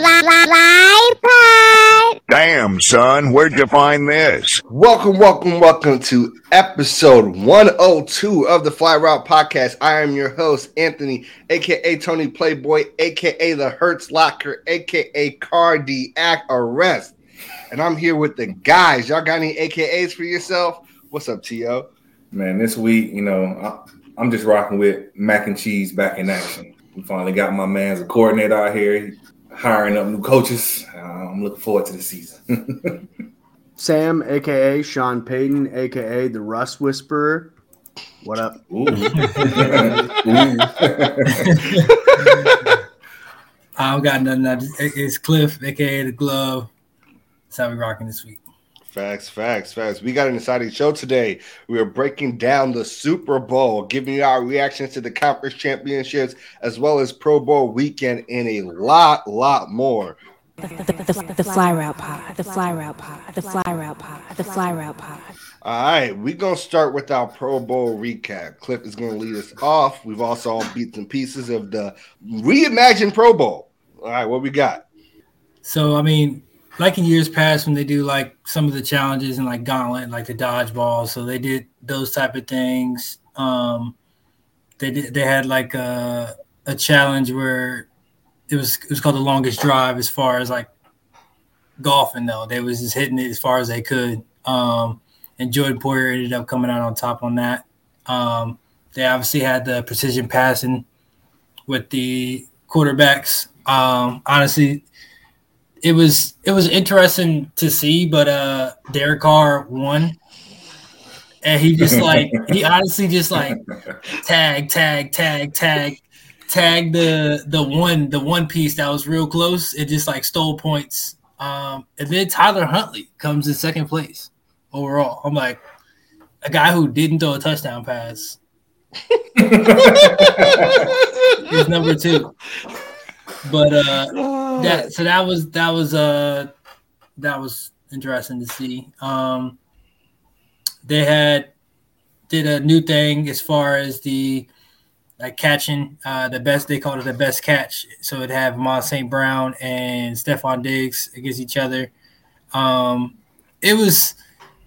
Fly Damn, son, where'd you find this? Welcome, welcome, welcome to episode 102 of the Fly Route Podcast. I am your host, Anthony, aka Tony Playboy, aka the Hertz Locker, aka Cardiac Arrest. And I'm here with the guys. Y'all got any AKAs for yourself? What's up, T.O.? Man, this week, you know, I, I'm just rocking with mac and cheese back in action. We finally got my man's a coordinator out here hiring up new coaches. Uh, I'm looking forward to the season. Sam, aka Sean Payton, aka the Russ Whisperer. What up? Ooh. I don't got nothing. It's Cliff, aka the Glove. That's how we rocking this week. Facts, facts, facts. We got an exciting show today. We are breaking down the Super Bowl, giving you our reactions to the conference championships, as well as Pro Bowl weekend, and a lot, lot more. The, the, the, the Fly Route Pod. The Fly Route Pod. The Fly Route Pod. The Fly Route Pod. All right, we're gonna start with our Pro Bowl recap. Cliff is gonna lead us off. We've also all beat some pieces of the reimagined Pro Bowl. All right, what we got? So, I mean, like in years past when they do like some of the challenges and like gauntlet, like the dodgeball. So they did those type of things. Um, they did. They had like a a challenge where it was it was called the longest drive as far as like golfing though. They was just hitting it as far as they could. Um, and Jordan Poyer ended up coming out on top on that. Um, they obviously had the precision passing with the quarterbacks. Um, honestly, it was it was interesting to see, but uh Derek Carr won. And he just like he honestly just like tag, tag, tag, tag, tag the the one the one piece that was real close. It just like stole points. Um, and then Tyler Huntley comes in second place overall. I'm like a guy who didn't throw a touchdown pass. He's number two. But uh that so that was that was uh that was interesting to see. Um they had did a new thing as far as the like catching uh the best they called it the best catch. So it'd have Mon St. Brown and Stefon Diggs against each other. Um it was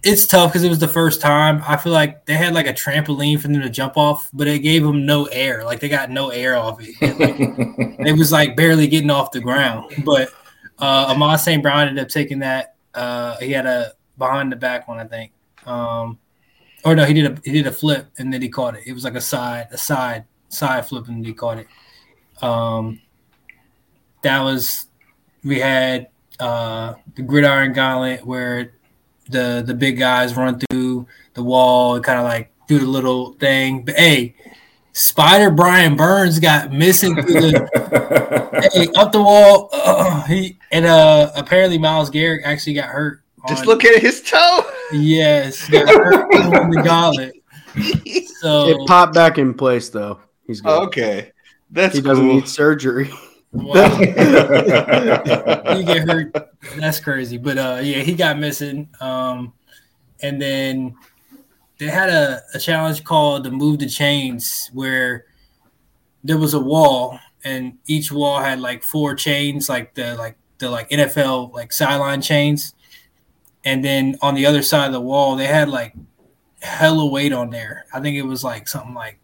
it's tough because it was the first time. I feel like they had like a trampoline for them to jump off, but it gave them no air. Like they got no air off it. Like, it was like barely getting off the ground. But uh Amon St. Brown ended up taking that. Uh he had a behind the back one, I think. Um or no, he did a he did a flip and then he caught it. It was like a side, a side, side flip and he caught it. Um that was we had uh the gridiron gauntlet where the the big guys run through the wall and kind of like do the little thing. But hey, Spider Brian Burns got missing through the hey, up the wall. Uh, he and uh apparently Myles Garrett actually got hurt. Just on- look at his toe. Yes, got hurt on the gauntlet. So It popped back in place though. He's good. Oh, okay, that's He doesn't cool. need surgery. wow. you get hurt. That's crazy. But uh yeah, he got missing. Um and then they had a, a challenge called the move the chains where there was a wall and each wall had like four chains, like the like the like NFL like sideline chains. And then on the other side of the wall, they had like hella weight on there. I think it was like something like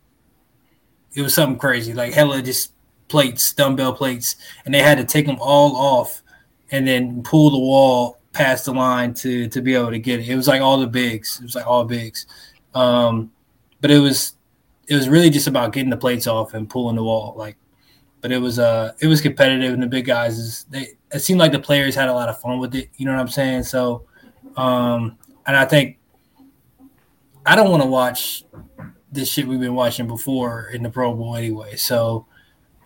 it was something crazy, like hella just plates, dumbbell plates, and they had to take them all off and then pull the wall past the line to to be able to get it. It was like all the bigs. It was like all bigs. Um, but it was it was really just about getting the plates off and pulling the wall. Like, but it was uh it was competitive, and the big guys is they. It seemed like the players had a lot of fun with it. You know what I'm saying? So, um, and I think I don't want to watch this shit we've been watching before in the Pro Bowl anyway. So,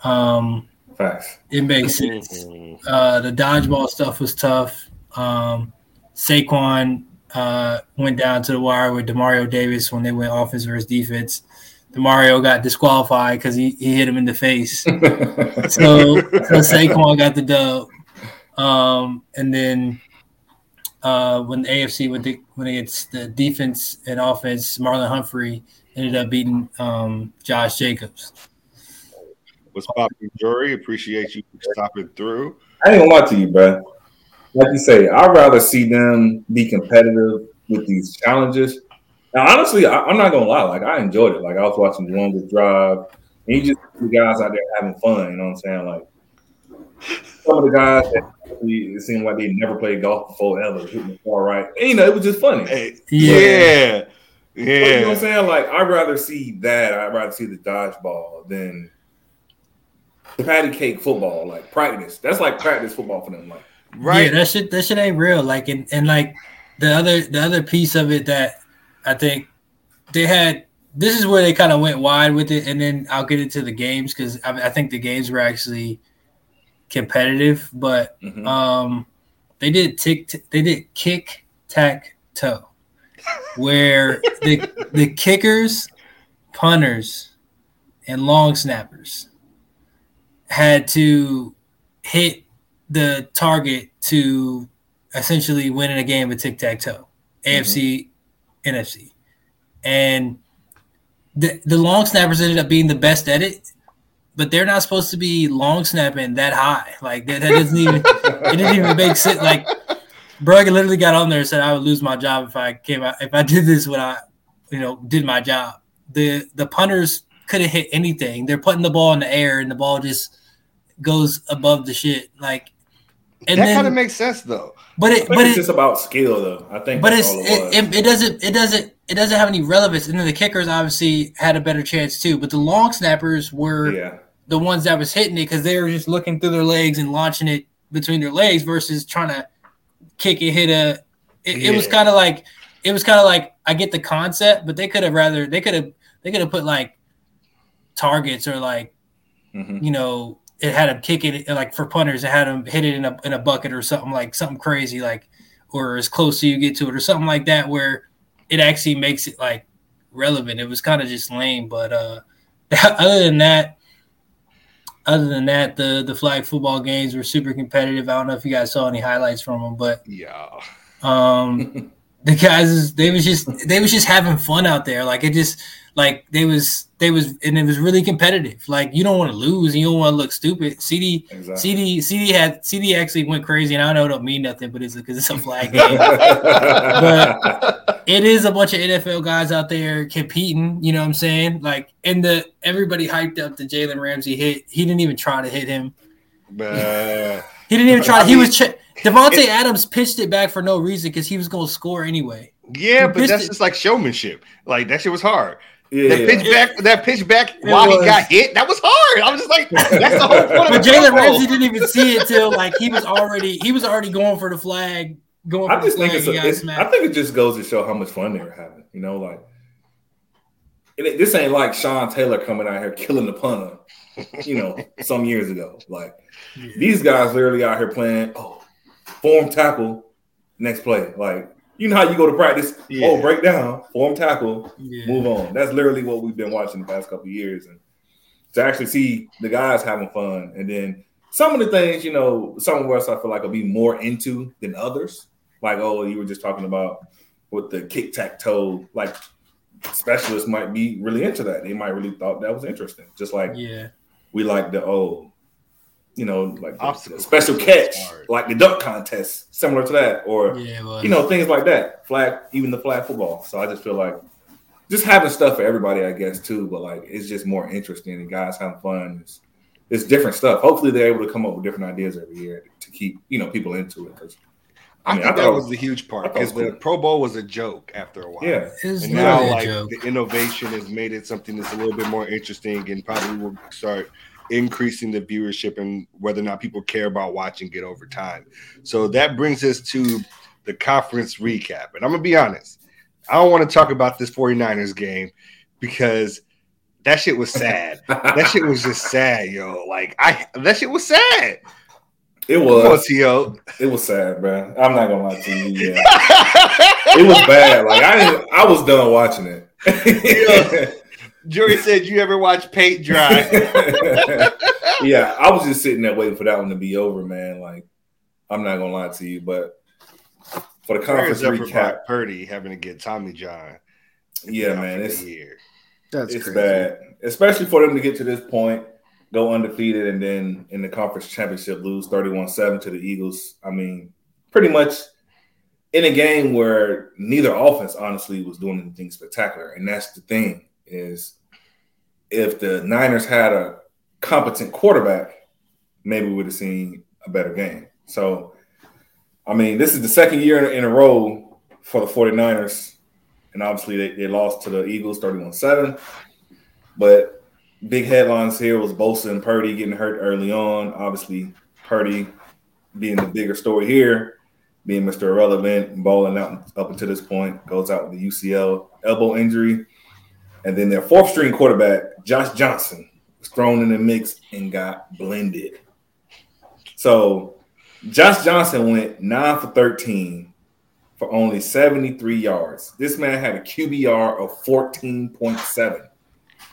um, Facts. it makes sense. Uh, the dodgeball stuff was tough. Um, Saquon uh, went down to the wire with Demario Davis when they went offense versus defense. Demario got disqualified because he, he hit him in the face. so, so Saquon got the dub. Um, and then uh, when the AFC went to, when it's the defense and offense, Marlon Humphrey ended up beating um, Josh Jacobs. What's popping, Jory? Appreciate you stopping through. I ain't gonna lie to you, bro. Like you say, I'd rather see them be competitive with these challenges. Now, honestly, I, am not gonna lie. Like I enjoyed it. Like I was watching the longest drive, and you just the guys out there having fun. You know what I'm saying? Like some of the guys that it seemed like they never played golf before ever hitting the far right. And, you know, it was just funny. Hey, yeah. Yeah. But you know what I'm saying? Like I'd rather see that. I'd rather see the dodgeball than the patty cake football, like practice. That's like practice football for them. Like Right. Yeah, that shit that shit ain't real. Like and, and like the other the other piece of it that I think they had this is where they kind of went wide with it, and then I'll get into the games because I, I think the games were actually competitive, but Mhm. um they did tick they did kick tack toe where the the kickers, punters, and long snappers had to hit the target to essentially win in a game of tic tac toe, mm-hmm. AFC, NFC, and the the long snappers ended up being the best at it. But they're not supposed to be long snapping that high. Like that, that doesn't even it didn't even make sense. Like Berg literally got on there and said I would lose my job if I came out if I did this when I, you know, did my job. The the punters couldn't hit anything. They're putting the ball in the air and the ball just goes above the shit. Like and that kind of makes sense though. but it but it's it just about skill, though. I think, but it's all it, it, it doesn't it doesn't it doesn't have any relevance. And then the kickers obviously had a better chance too. But the long snappers were yeah, the ones that was hitting it because they were just looking through their legs and launching it between their legs versus trying to kick it, hit a. It, it was kind of like it was kind of like I get the concept, but they could have rather they could have they could have put like targets or like Mhm. you know it had them kick it like for punters it had them hit it in a in a bucket or something like something crazy like or as close as you get to it or something like that where it actually makes it like relevant. It was kind of just lame, but uh other than that, other than that, the the flag football games were super competitive. I don't know if you guys saw any highlights from them, but Yeah. um the guys they was just they was just having fun out there like it just like they was they was and it was really competitive. Like you don't want to lose and you don't want to look stupid. Cd Exactly. cd cd had cd actually went crazy and i know it don't mean nothing but it's because it's a flag game. But it is a bunch of nfl guys out there competing you know what i'm saying? Like and the everybody hyped up the jalen ramsey hit. He didn't even try to hit him. He didn't even try. I he was ch- davante adams pitched it back for no reason because he was going to score anyway. Yeah, but that's is- just like showmanship. Like that shit was hard. Yeah. That pitch back, that pitch back while was. he got hit, that was hard. I was just like, that's the whole point. But of the Jalen Ramsey didn't even see it till like he was already he was already going for the flag, going for I just the think flag. it's, a, it's I think it just goes to show how much fun they were having. You know, like and it, this ain't like Sean Taylor coming out here killing the punter. You know, some years ago, like these guys literally out here playing. Oh, form tackle, next play. Like you know how you go to practice. Oh, yeah. Oh, break down, form tackle, Yeah. move on. That's literally what we've been watching the past couple of years, and to actually see the guys having fun, and then some of the things, you know, some of us I feel like will be more into than others. Like, oh, you were just talking about with the kick tack toe, like specialists might be really into that. They might really thought that was interesting. Just like Yeah. we like the oh, you know, like Obstacle special catch, hard. like the dunk contest, similar to that, or Yeah. Well, you know, things like that. Flag, even the flag football. So I just feel like just having stuff for everybody, I guess, too. But like, it's just more interesting and guys having fun. It's, it's different stuff. Hopefully, they're able to come up with different ideas every year to keep you know people into it. Because I, I mean, think I that thought- was the huge part thought it was because the. Pro Bowl was a joke after a while. yeah, it's And now, like joke. the innovation has made it something that's a little bit more interesting, and probably will start increasing the viewership and whether or not people care about watching it over time. So that brings us to the conference recap. And I'm gonna be honest, I don't want to talk about this 49ers game because that shit was sad. that shit was just sad, yo. Like I that shit was sad. it on, was. T.O. It was sad, bro. I'm not gonna lie to you. Yeah. it was bad. Like I didn't. I was done watching it. Jury said you ever watch paint dry. yeah, I was just sitting there waiting for that one to be over, man. Like, I'm not gonna lie to you, but for the conference Prayers up for recap, Purdy having to get Tommy John. yeah, man, it's the year. That's it's crazy. bad, especially for them to get to this point. go undefeated, and then in the conference championship lose 31-7 to the Eagles. I mean, pretty much in a game where neither offense honestly was doing anything spectacular. And that's the thing is if the Niners had a competent quarterback, maybe we would have seen a better game. So, I mean, this is the second year in a row for the 49ers. And obviously, they, they lost to the Eagles 31 7. But big headlines here was Bosa and Purdy getting hurt early on. Obviously, Purdy being the bigger story here, being Mr. Irrelevant balling out up until this point, goes out with the UCL elbow injury. And then their fourth string quarterback, Josh Johnson, was thrown in the mix and got blended. So Josh Johnson went nine for 13 for only 73 yards. This man had a QBR of 14.7.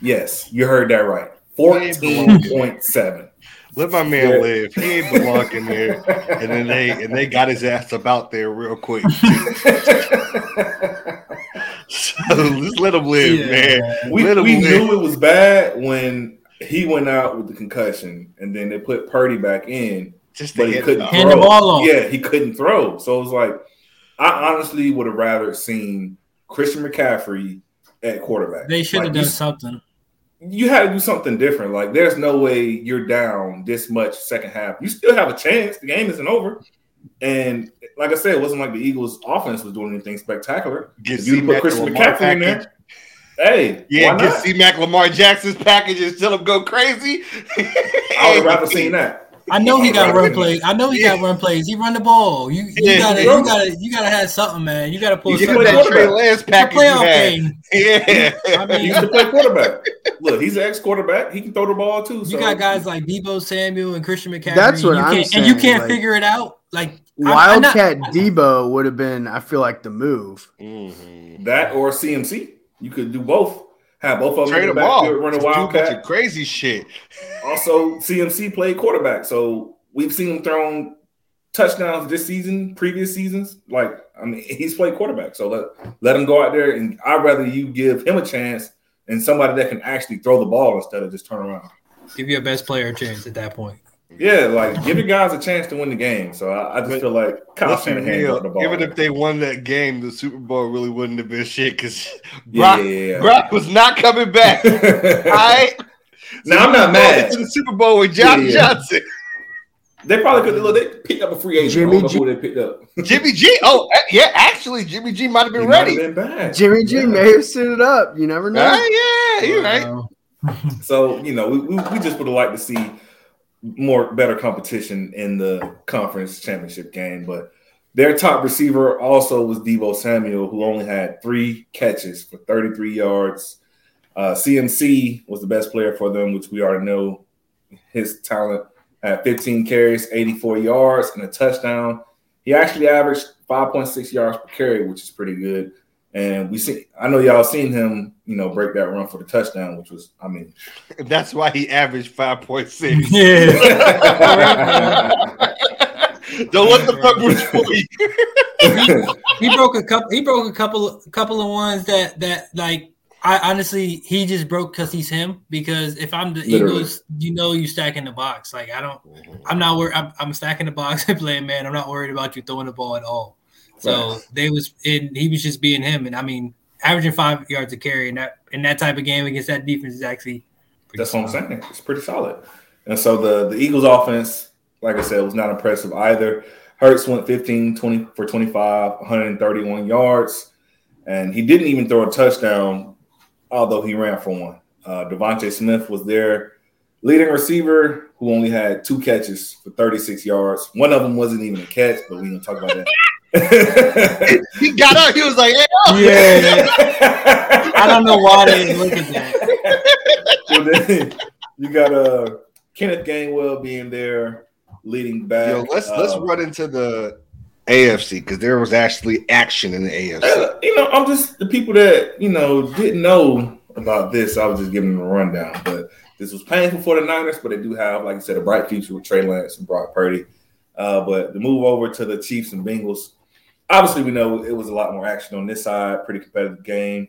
Yes, you heard that right. 14.7. Let my man Yeah. live. He ain't belonging there. And then they and they got his ass about there real quick. So just let him live, Yeah. man. we we live. knew it was bad when he went out with the concussion, and then they put Purdy back in, Just but he couldn't Hand throw. the ball off. Yeah, he couldn't throw. So it was like, I honestly would have rather seen Christian McCaffrey at quarterback. They should have Like, done you- something. you had to do something different. Like, there's no way you're down this much second half. You still have a chance. The game isn't over. And like I said, it wasn't like the Eagles' offense was doing anything spectacular. Get you put Christian Lamar McCaffrey in there, hey, Yeah, why get not? C Mac Lamar Jackson's package and tell him go crazy. I would have rather seen that. I know he got run plays. I know he got run plays. He run the ball. You, you Yeah, gotta, you gotta, you gotta have something, man. You gotta pull You He's get something. that out. Trey. Lance It's a package you playoff had. game. Yeah. I He mean, used to play quarterback. Look, he's an ex-quarterback. He can throw the ball too. you got guys like Deebo Samuel and Christian McCaffrey. That's what you I'm can't, And you can't like- figure it out. Like I- I'm not- Wildcat Deebo would have been, I feel like, the move. Mhm. that or CMC. You could do both. Have both of them Trade in the the ball. backfield, run a Just do a bunch wildcat. of crazy shit. Also, CMC played quarterback, so we've seen him thrown touchdowns this season, previous seasons. Like, I mean, he's played quarterback, so let let him go out there. And I'd rather you give him a chance and somebody that can actually throw the ball instead of just turn around. give your best player a chance at that point. Yeah, like give your guys a chance to win the game. So I, I just But feel like Kyle Shanahan real. the ball. Even if they won that game, the Super Bowl really wouldn't have been shit because yeah, Brock, yeah, yeah. Brock was not coming back. All right. Now I'm not mad. To the Super Bowl with Josh Yeah, yeah. Johnson, They probably could look. They picked up a free agent. Jimmy I don't know G- who they picked up. Jimmy G. Oh, yeah. Actually, Jimmy G might have been He ready. been bad. Jimmy G Yeah. may have suited up. You never know. Ah, yeah, you're right. Uh, So you know, we, we, we just would have liked to see more better competition in the conference championship game. But their top receiver also was Deebo Samuel, who only had three catches for 33 yards. Uh, CMC was the best player for them, which we already know his talent. at 15 carries, 84 yards, and a touchdown. He actually averaged 5.6 yards per carry, which is pretty good. And we see, I know y'all seen him, you know, break that run for the touchdown, which was, I mean, That's why he averaged five point six. yeah. Don't let the numbers fool you. he broke a couple. He broke a couple, couple of ones that that like. I honestly, he just broke because he's him. Because if I'm the Literally. Eagles, you know, you stack in the box. Like I don't, I'm not worried. I'm, I'm stacking the box and playing man. I'm not worried about you throwing the ball at all. So Right. they was, and he was just being him. And I mean, averaging five yards a carry in that in that type of game against that defense is actually. pretty That's what I'm saying. It's pretty solid. And so the, the Eagles offense, like I said, was not impressive either. Hurts went 15, 20 for 25, 131 yards. And he didn't even throw a touchdown, although he ran for one. Uh, DeVonta Smith was their leading receiver who only had two catches for 36 yards. One of them wasn't even a catch, but we don't talk about that. He got up. He was like, "Hey, oh." Yeah, I don't know why they didn't look at that. So then you got uh Kenneth Gainwell being there, leading back. Yo, let's let's Uh, run into the AFC because there was actually action in the AFC. uh, you know, I'm just the people that you know didn't know about this. I was just giving them a rundown, but this was painful for the Niners, but they do have, like I said, a bright future with Trey Lance and Brock Purdy. Uh, but the move over to the Chiefs and Bengals, obviously, we know it was a lot more action on this side. Pretty competitive game.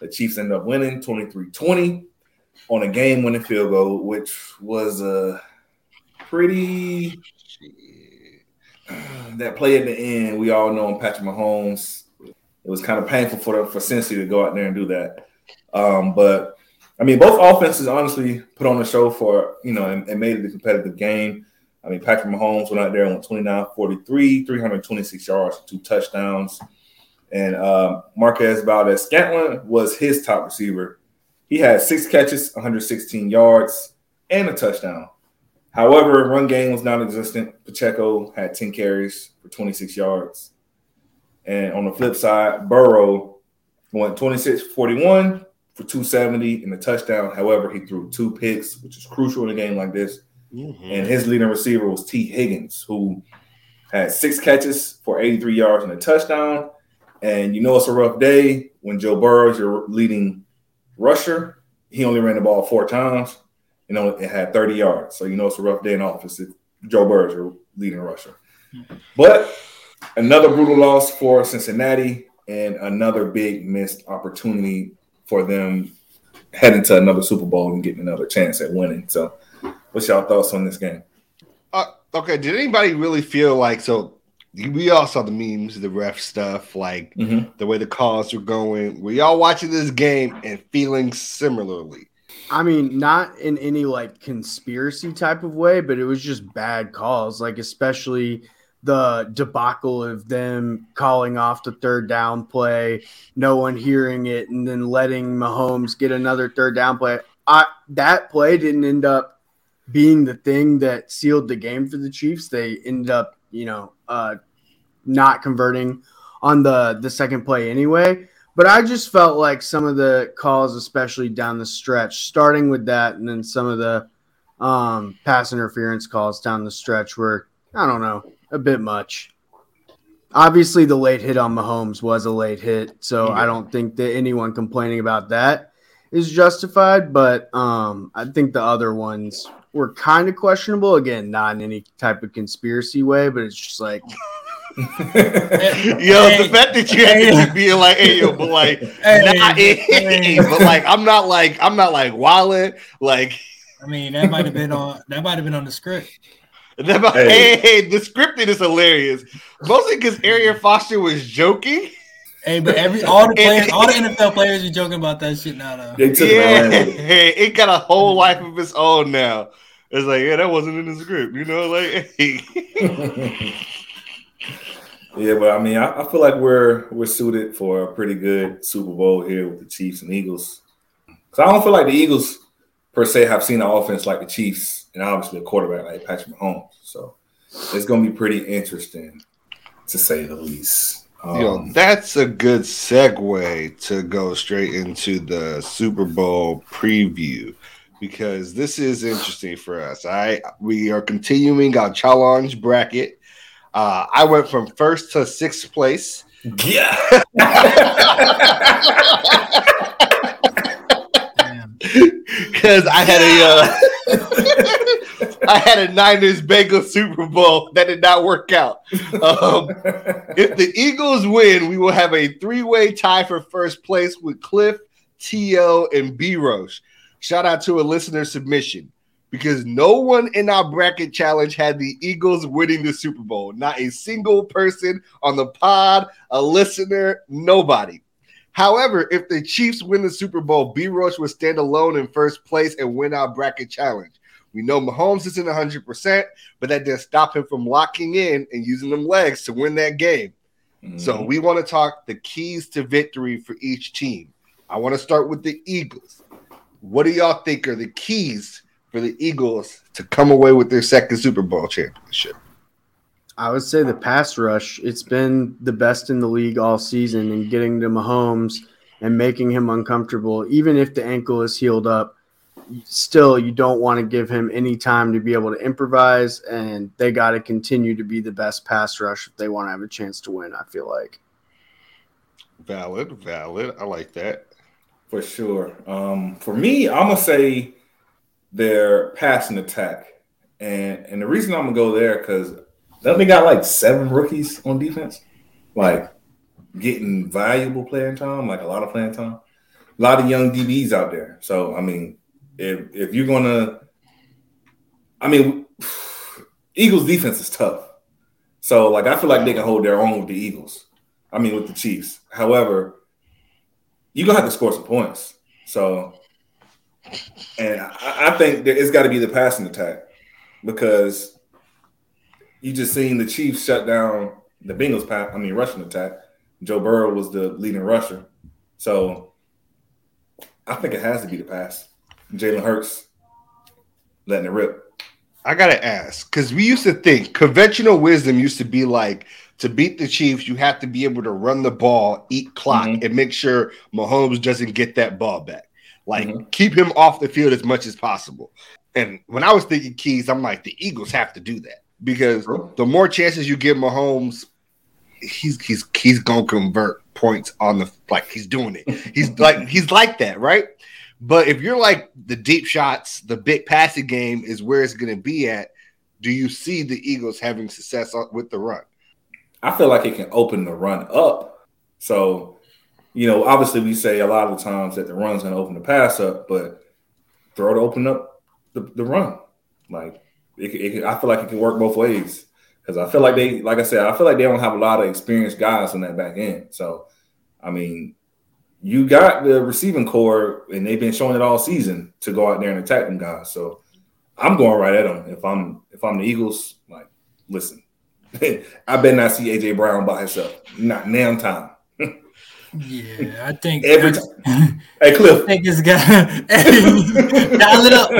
The Chiefs ended up winning 23 20. on a game-winning field goal, which was a pretty that play at the end. We all know on Patrick Mahomes. It was kind of painful for for Cincy to go out there and do that. Um, but I mean, both offenses honestly put on a show for you know and, and made it a competitive game. I mean, Patrick Mahomes went out there and went 29 43, 326 yards, two touchdowns. And uh, Marquez Valdes-Scantling was his top receiver. He had six catches, 116 yards, and a touchdown. However, run game was non existent. Pacheco had 10 carries for 26 yards. And on the flip side, Burrow went 26 41 for 270 and a touchdown. However, he threw two picks, which is crucial in a game like this. Mm-hmm. And his leading receiver was Tee Higgins, who had six catches for 83 yards and a touchdown. And you know it's a rough day when Joe Burrow is your leading rusher. He only ran the ball four times. You know, it had 30 yards. So you know it's a rough day in office if Joe Burrow is your leading rusher. But another brutal loss for Cincinnati and another big missed opportunity for them heading to another Super Bowl and getting another chance at winning. So, what's y'all thoughts on this game? Uh, okay, did anybody really feel like so? We all saw the memes, the ref stuff, like mm-hmm. the way the calls were going. Were y'all watching this game and feeling similarly? I mean, not in any like conspiracy type of way, but it was just bad calls. Like especially the debacle of them calling off the third down play, no one hearing it, and then letting Mahomes get another third down play. I that play didn't end up being the thing that sealed the game for the Chiefs. They ended up, you know, uh, not converting on the the second play anyway. But I just felt like some of the calls, especially down the stretch, starting with that, and then some of the um, pass interference calls down the stretch, were I don't know a bit much. Obviously, the late hit on Mahomes was a late hit, so yeah. I don't think that anyone complaining about that is justified. But um, I think the other ones were kind of questionable. Again, not in any type of conspiracy way, but it's just like. yo, the fact that you had to be like, hey, yo, but like, hey, nah, hey, but like, I'm not like, I'm not like wallet, like. I mean, that might have been on that might have been on the script. Hey. hey, the scripting is hilarious. Mostly because Arian Foster was joking. Hey, but every all the players, all the NFL players are joking about that shit now. Though. yeah, hey, it got a whole life of its own now. It's like, yeah, that wasn't in the script, you know, like. Hey. yeah, but I mean, I, I, feel like we're we're suited for a pretty good Super Bowl here with the Chiefs and Eagles. Because I don't feel like the Eagles per se have seen an offense like the Chiefs and obviously a quarterback like Patrick Mahomes. So it's going to be pretty interesting to say the least. Um, Yo, that's a good segue to go straight into the Super Bowl preview because this is interesting for us. I we are continuing our challenge bracket. Uh, I went from first to sixth place. Yeah. Because I had a uh, I had a Niners Bengals Super Bowl that did not work out. Um, if the Eagles win, we will have a three way tie for first place with Cliff, T.O., and B. Roche. Shout out to a listener submission because no one in our bracket challenge had the Eagles winning the Super Bowl. Not a single person on the pod, a listener, nobody. However, if the Chiefs win the Super Bowl, B. Roche will stand alone in first place and win our bracket challenge. We know Mahomes isn't 100%, but that didn't stop him from locking in and using them legs to win that game. Mm-hmm. So we want to talk the keys to victory for each team. I want to start with the Eagles. What do y'all think are the keys for the Eagles to come away with their second Super Bowl championship? I would say the pass rush. It's been the best in the league all season, and getting to Mahomes and making him uncomfortable, even if the ankle is healed up still you don't want to give him any time to be able to improvise and they got to continue to be the best pass rush if they want to have a chance to win i feel like. Valid valid. I like that. For sure. Um, for me i'm gonna say their passing attack. And and the reason i'm gonna go there because they only got like seven rookies on defense? Like getting valuable playing time like a lot of playing time. A lot of young dbs out there. So i mean if if you're gonna, I mean, Eagles defense is tough. So like I feel like they can hold their own with the Eagles. I mean with the Chiefs. However, you're gonna have to score some points. So and I, I think it's got to be the passing attack because you just seen the Chiefs shut down the Bengals I mean rushing attack. Joe Burrow was the leading rusher. So I think it has to be the pass. Jalen Hurts letting it rip. I gotta ask because we used to think conventional wisdom used to be like to beat the Chiefs, you have to be able to run the ball, eat clock, Mhm. and make sure Mahomes doesn't get that ball back. Like Mhm. keep him off the field as much as possible. And when I was thinking keys, I'm like the Eagles have to do that because the more chances you give Mahomes, he's he's he's gonna convert points on the like he's doing it. He's like he's like that, right? But if you're like the deep shots, the big passing game is where it's going to be at. Do you see the Eagles having success with the run? I feel like it can open the run up. So, you know, obviously we say a lot of the times that the run's going to open the pass up, but throw to open up the, the run. Like, it, it, I feel like it can work both ways because I feel like they, like I said, I feel like they don't have a lot of experienced guys on that back end. So, I mean, you got the receiving core, and they've been showing it all season to go out there and attack them guys. So, I'm going right at them. If I'm if I'm the Eagles, like, listen, I better not see AJ Brown by himself. Not now time. Yeah, I think Every time. Hey Cliff, I think it's got dial it up,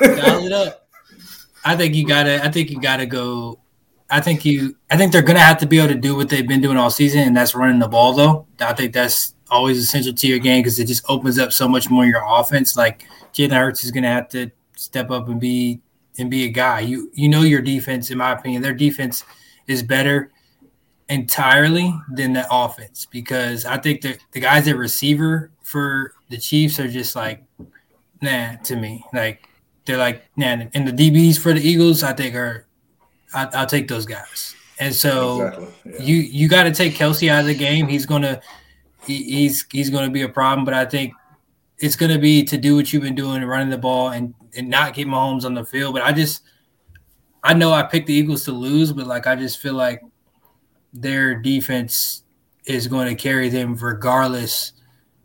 dial it up. I think you gotta. I think you gotta go. I think you. I think they're gonna have to be able to do what they've been doing all season, and that's running the ball. Though I think that's always essential to your game because it just opens up so much more your offense. Like Jalen Hurts is gonna have to step up and be and be a guy. You you know your defense, in my opinion, their defense is better entirely than the offense because I think the the guys at receiver for the Chiefs are just like nah to me. Like they're like nah, and the DBs for the Eagles I think are I, I'll take those guys. And so exactly. Yeah. you you got to take Kelce out of the game. He's gonna he, he's he's gonna be a problem. But I think it's gonna be to do what you've been doing, running the ball and and not get Mahomes on the field. But I just I know I picked the Eagles to lose, but like I just feel like their defense is going to carry them regardless.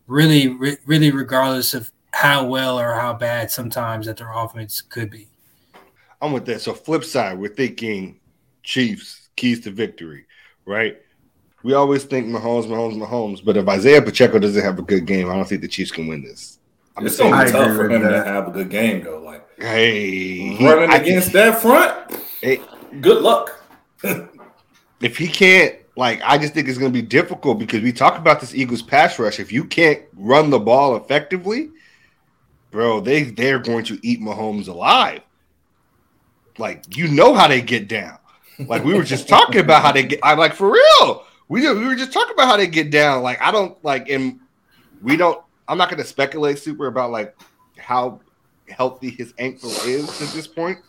Really, re- really, regardless of how well or how bad sometimes that their offense could be. I'm with that. So flip side, we're thinking Chiefs keys to victory, right? We always think Mahomes, Mahomes, Mahomes, but if Isaiah Pacheco doesn't have a good game, I don't think the Chiefs can win this. I'm it's just saying, gonna be tough for with him to have a good game though. Like hey, he- running I- against that front, Hey. good luck. if he can't, like, I just think it's going to be difficult because we talk about this Eagles pass rush. If you can't run the ball effectively, bro, they they're going to eat Mahomes alive. Like, you know how they get down. Like we were just talking about how they get. I'm like for real. We did, we were just talking about how they get down. Like I don't like, and we don't. I'm not going to speculate super about like how healthy his ankle is at this point.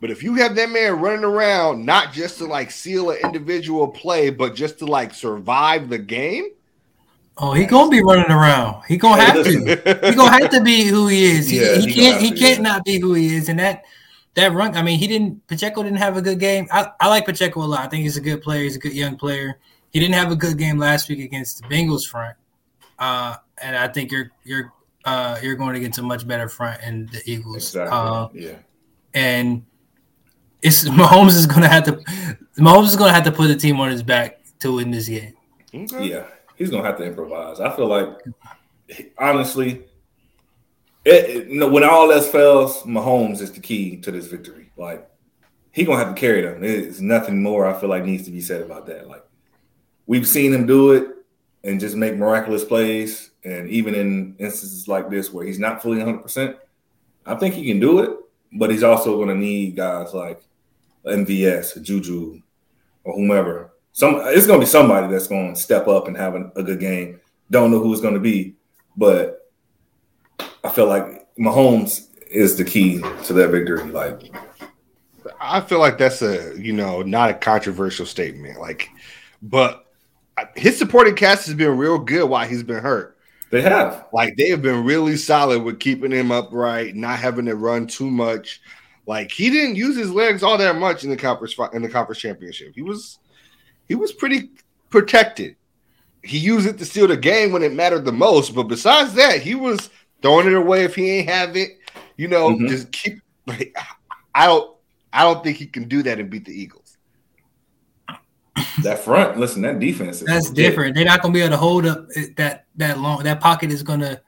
But if you have that man running around, not just to like seal an individual play, but just to like survive the game, Oh, he gonna be running around. He gonna have to. He gonna have to be who he is. He, Yeah, he he can't. He to, can't yeah. not be who he is. And that that run. I mean, he didn't. Pacheco didn't have a good game. I, I like Pacheco a lot. I think he's a good player. He's a good young player. He didn't have a good game last week against the Bengals front. Uh, and I think you're you're uh, you're going against a much better front in the Eagles. Exactly. Uh, yeah. and it's Mahomes is gonna have to Mahomes is gonna have to put the team on his back to win this game. Okay. Yeah, he's gonna have to improvise. I feel like, honestly, it, it- when all else fails, Mahomes is the key to this victory. Like, he gonna have to carry them. There's nothing more I feel like needs to be said about that. Like, we've seen him do it and just make miraculous plays, and even in instances like this where he's not fully 100, percent I think he can do it. But he's also gonna need guys like MVS, Juju, or whomever. Some it's gonna be somebody that's gonna step up and have a good game. Don't know who it's gonna be, but I feel like Mahomes is the key to that victory. Like, I feel like that's a you know not a controversial statement. Like, but his supporting cast has been real good while he's been hurt. They have. Like they have been really solid with keeping him upright, not having to run too much. Like he didn't use his legs all that much in the conference in the conference championship. He was he was pretty protected. He used it to steal the game when it mattered the most, but besides that, he was throwing it away if he ain't have it. You know, Mhm. just keep. Like, I don't I don't think he can do that and beat the Eagles. That front, listen, that defense. Is That's legit. different. They're not gonna be able to hold up that that long. That pocket is gonna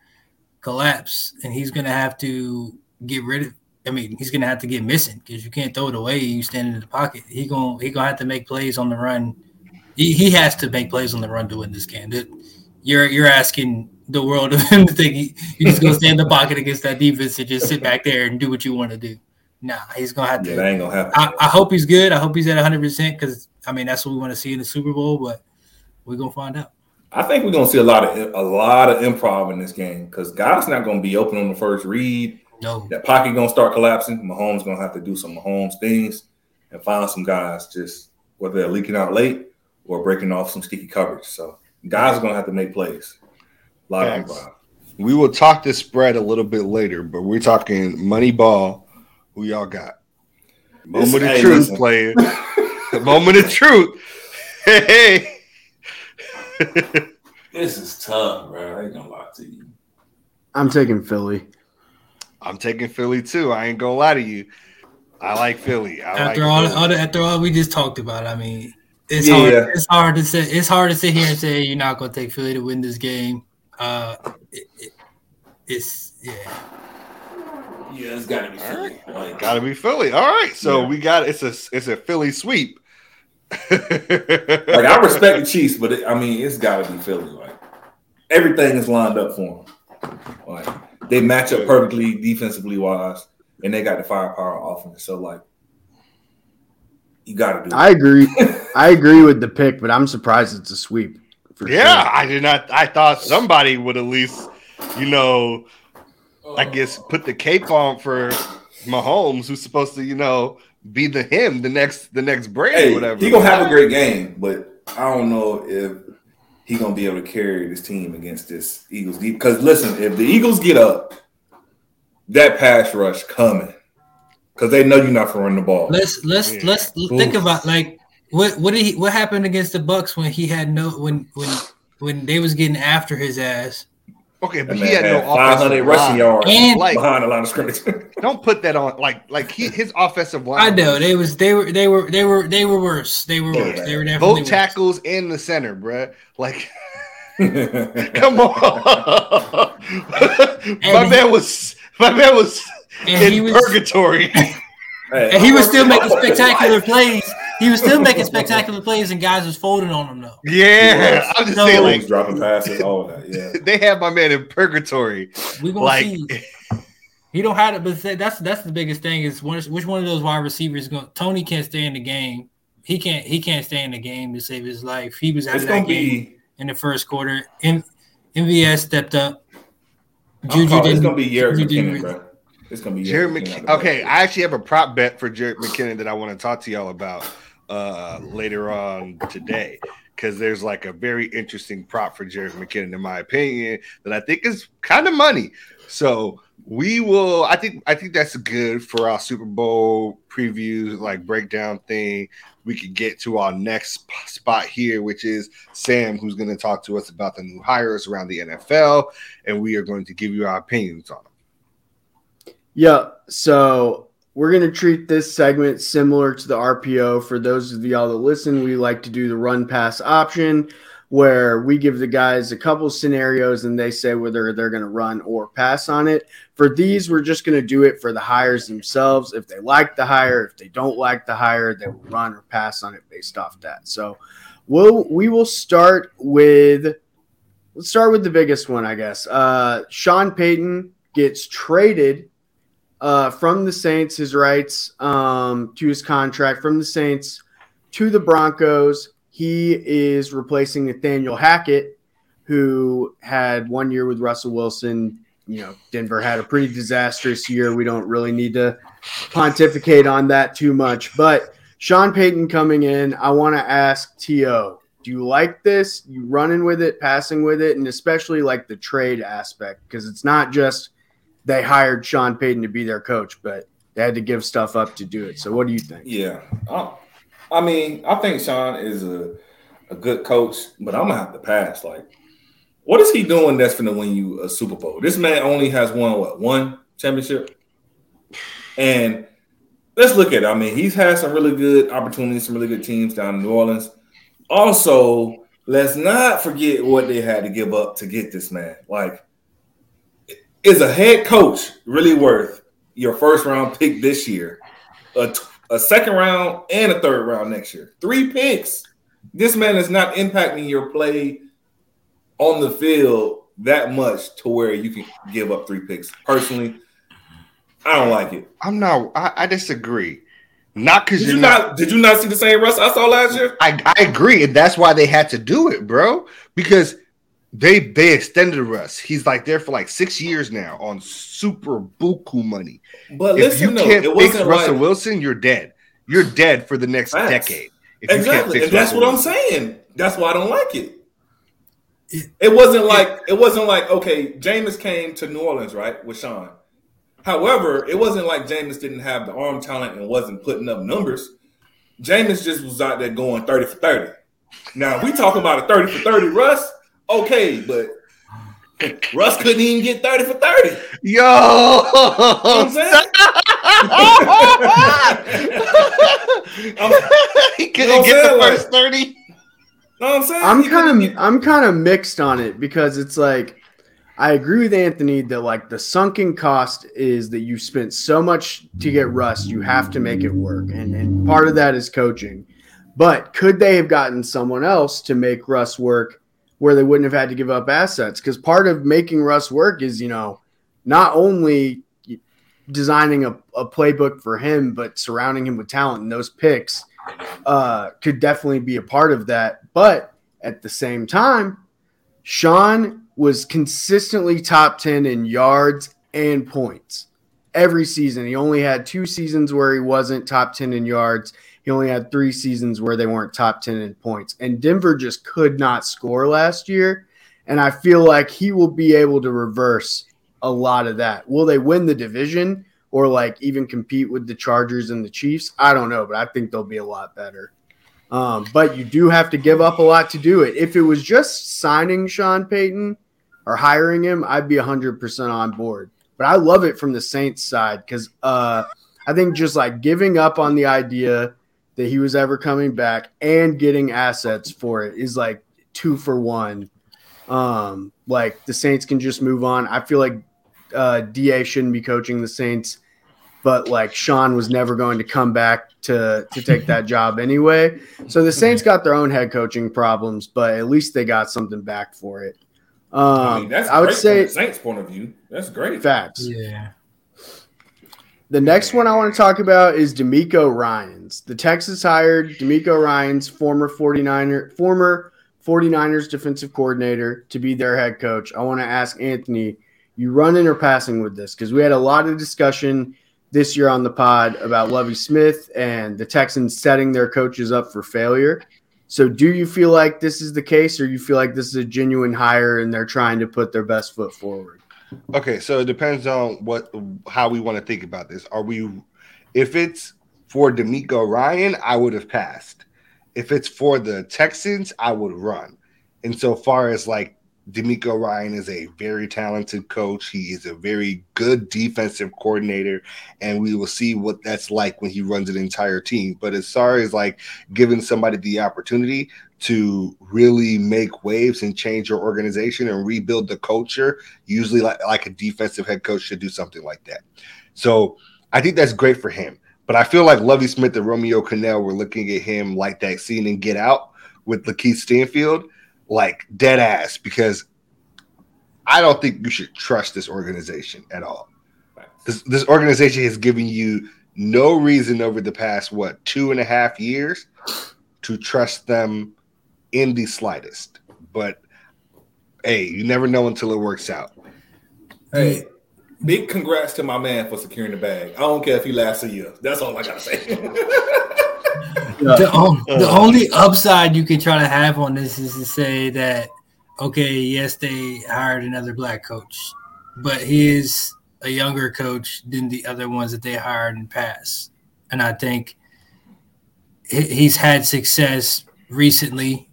collapse, and he's gonna have to get rid of. I mean, he's gonna have to get missing because you can't throw it away. You standing in the pocket. He gonna he gonna have to make plays on the run. He, he has to make plays on the run to win this game. That- You're you're asking the world of him to think he, he's just gonna stand in the pocket against that defense and just sit back there and do what you want to do. Nah, he's gonna have to. Yeah, that ain't gonna happen. I, I hope he's good. I hope he's at 100 percent because I mean that's what we want to see in the Super Bowl. But we're gonna find out. I think we're gonna see a lot of a lot of improv in this game because guys not gonna be open on the first read. No, That pocket gonna start collapsing. Mahomes gonna have to do some Mahomes things and find some guys just whether they're leaking out late or breaking off some sticky coverage. So guys are gonna have to make plays. A lot Facts. of improv. We will talk this spread a little bit later, but we're talking money ball. Who y'all got? Moment of hey, truth, listen. player. Moment of truth. Hey, This is tough, bro. I ain't gonna lie to you. I'm taking Philly. I'm taking Philly too. I ain't gonna lie to you. I like Philly. I after like all, Philly. all the, after all we just talked about, I mean, it's Yeah. hard. It's hard to say. It's hard to sit here and say you're not gonna take Philly to win this game. Uh, it, it, it's yeah. Yeah, it's gotta be Philly. Like, Gotta be Philly. All right, so Yeah. we got it's a it's a Philly sweep. Like I respect the Chiefs, but it, I mean it's gotta be Philly. Like everything is lined up for them. Like they match up perfectly defensively wise, and they got the firepower offense. So like you gotta do. it. I agree. I agree with the pick, but I'm surprised it's a sweep. For yeah, sure. I did not. I thought somebody would at least, you know, I guess put the cape on for Mahomes, who's supposed to, you know, be the him, the next, the next brand, hey, whatever. he gonna have a great game, but I don't know if he gonna be able to carry this team against this Eagles deep. Because listen, if the Eagles get up, that pass rush coming, because they know you're not gonna run the ball. Let's let's Yeah. let's think about like what what did he what happened against the Bucks when he had no when when when they was getting after his ass. okay, but That he man had no had 500 rushing yards And Like, behind the line of scrimmage. don't put that on. Like, like he, his offensive line. I know they was they were they were they were they were worse. They were worse. They were definitely both worse. tackles in the center, bruh. Like, come on, my And- man was my man was And in he was purgatory. and he was still making spectacular plays. He was still making spectacular plays, and guys was folding on him though. yeah, I'm just No. saying, He like was dropping passes, all that. Yeah. they have my man in purgatory. We gonna Like, see. He don't have it, but that's that's the biggest thing is which one of those wide receivers going. Toney can't stay in the game. He can't. He can't stay in the game to save his life. He was out It's of that gonna game be. in the first quarter. M- MVS stepped up. Juju calling- didn't. gonna be Jerick Juju didn't McKinnon, bro. It's gonna be Jerick McKinnon McKinnon. Okay. I actually have a prop bet for Jerick McKinnon that I want to talk to y'all about uh later on today because there's like a very interesting prop for Jerick McKinnon, in my opinion, that I think is kind of money. So we will. I think. I think that's good for our Super Bowl preview, like breakdown thing. We could get to our next sp- spot here, which is Sam, who's going to talk to us about the new hires around the NFL, and we are going to give you our opinions on them. Yeah. So we're going to treat this segment similar to the RPO. For those of y'all that listen, we like to do the run pass option where we give the guys a couple scenarios and they say whether they're going to run or pass on it. For these, we're just going to do it for the hires themselves. If they like the hire, if they don't like the hire, they will run or pass on it based off that. So we'll we will start with let's start with the biggest one, I guess. Uh, Sean Payton gets traded uh, from the Saints, his rights um, to his contract from the Saints to the Broncos. He is replacing Nathaniel Hackett, who had one year with Russell Wilson. You know, Denver had a pretty disastrous year. We don't really need to pontificate on that too much. But Sean Payton coming in, I want to ask T.O. Do you like this? You running with it, passing with it, and especially like the trade aspect because it's not just they hired Sean Payton to be their coach, but they had to give stuff up to do it. So what do you think? Yeah, I, I mean, I think Sean is a a good coach, but I'm gonna have to pass. Like, what is he doing that's gonna win you a Super Bowl? This man only has won what one championship, and let's look at it. I mean, he's had some really good opportunities, some really good teams down in New Orleans. Also, let's not forget what they had to give up to get this man. Like, is a head coach really worth your first round pick this year, a, t- a second round, and a third round next year? Three picks. This man is not impacting your play on the field that much to where you can give up three picks. Personally, I don't like it. I'm not. I, I disagree. Not because you not. not? Did you not see the same Russ I saw last year? I, I agree, and that's why they had to do it, bro. Because they they extended Russ. He's like there for like six years now on super buku money. But if listen, you can't it fix wasn't Russell like Wilson, you're dead. You're dead for the next Facts. decade. If you can't exactly, fix and that's Russell what I'm saying. That's why I don't like it. It wasn't like it wasn't like okay, Jameis came to New Orleans right with Sean. However, it wasn't like Jameis didn't have the arm talent and wasn't putting up numbers. Jameis just was out there going 30 for 30. Now, we talking about a 30 for 30 Russ, okay, but Russ couldn't even get 30 for 30. You know Yo, what I'm saying? I'm- he You know couldn't get I'm the saying? first thirty. know what I'm saying? I'm He couldn't kind get- of I'm kind of mixed on it because it's like I agree with Anthony that like the sunken cost is that you spent so much to get Russ, you have to make it work, and and part of that is coaching. But could they have gotten someone else to make Russ work where they wouldn't have had to give up assets? Because part of making Russ work is you know not only designing a, a playbook for him, but surrounding him with talent. And those picks uh, could definitely be a part of that. But at the same time, Sean was consistently top 10 in yards and points every season. He only had two seasons where he wasn't top 10 in yards. He only had three seasons where they weren't top 10 in points. And Denver just could not score last year. And I feel like he will be able to reverse a lot of that. Will they win the division or like even compete with the Chargers and the Chiefs? I don't know, but I think they'll be a lot better. Um, but you do have to give up a lot to do it. If it was just signing Sean Payton or hiring him, I'd be 100% on board. But I love it from the Saints side because uh, I think just like giving up on the idea that he was ever coming back and getting assets for it is like two for one. Um, like the Saints can just move on. I feel like uh, Da shouldn't be coaching the Saints, but like Sean was never going to come back to to take that job anyway. So the Saints got their own head coaching problems, but at least they got something back for it. Um, I mean, that's I would great say from the Saints' point of view. That's great. facts. Yeah. The next one I want to talk about is DeMeco Ryans. The Texans hired DeMeco Ryans, former 49er, former 49ers defensive coordinator, to be their head coach. I want to ask Anthony, you running or passing with this? Because we had a lot of discussion this year on the pod about Lovie Smith and the Texans setting their coaches up for failure. So do you feel like this is the case, or you feel like this is a genuine hire and they're trying to put their best foot forward? Okay, so it depends on what how we want to think about this. Are we if it's for DeMeco Ryan, I would have passed. If it's for the Texans, I would run. And so far as like DeMeco Ryan is a very talented coach. He is a very good defensive coordinator, and we will see what that's like when he runs an entire team. But as far as like giving somebody the opportunity to really make waves and change your organization and rebuild the culture, usually like, like a defensive head coach should do something like that. So I think that's great for him. But I feel like Lovie Smith and Romeo Crennel were looking at him like that scene in Get Out with LaKeith Stanfield, like dead ass, because I don't think you should trust this organization at all. This, this organization has given you no reason over the past, what, two and a half years to trust them in the slightest. But hey, you never know until it works out. Hey, big congrats to my man for securing the bag. I don't care if he lasts a year. That's all I gotta say. the, on- the only upside you can try to have on this is to say that okay, yes, they hired another black coach, but he is a younger coach than the other ones that they hired in past, and I think he's had success recently,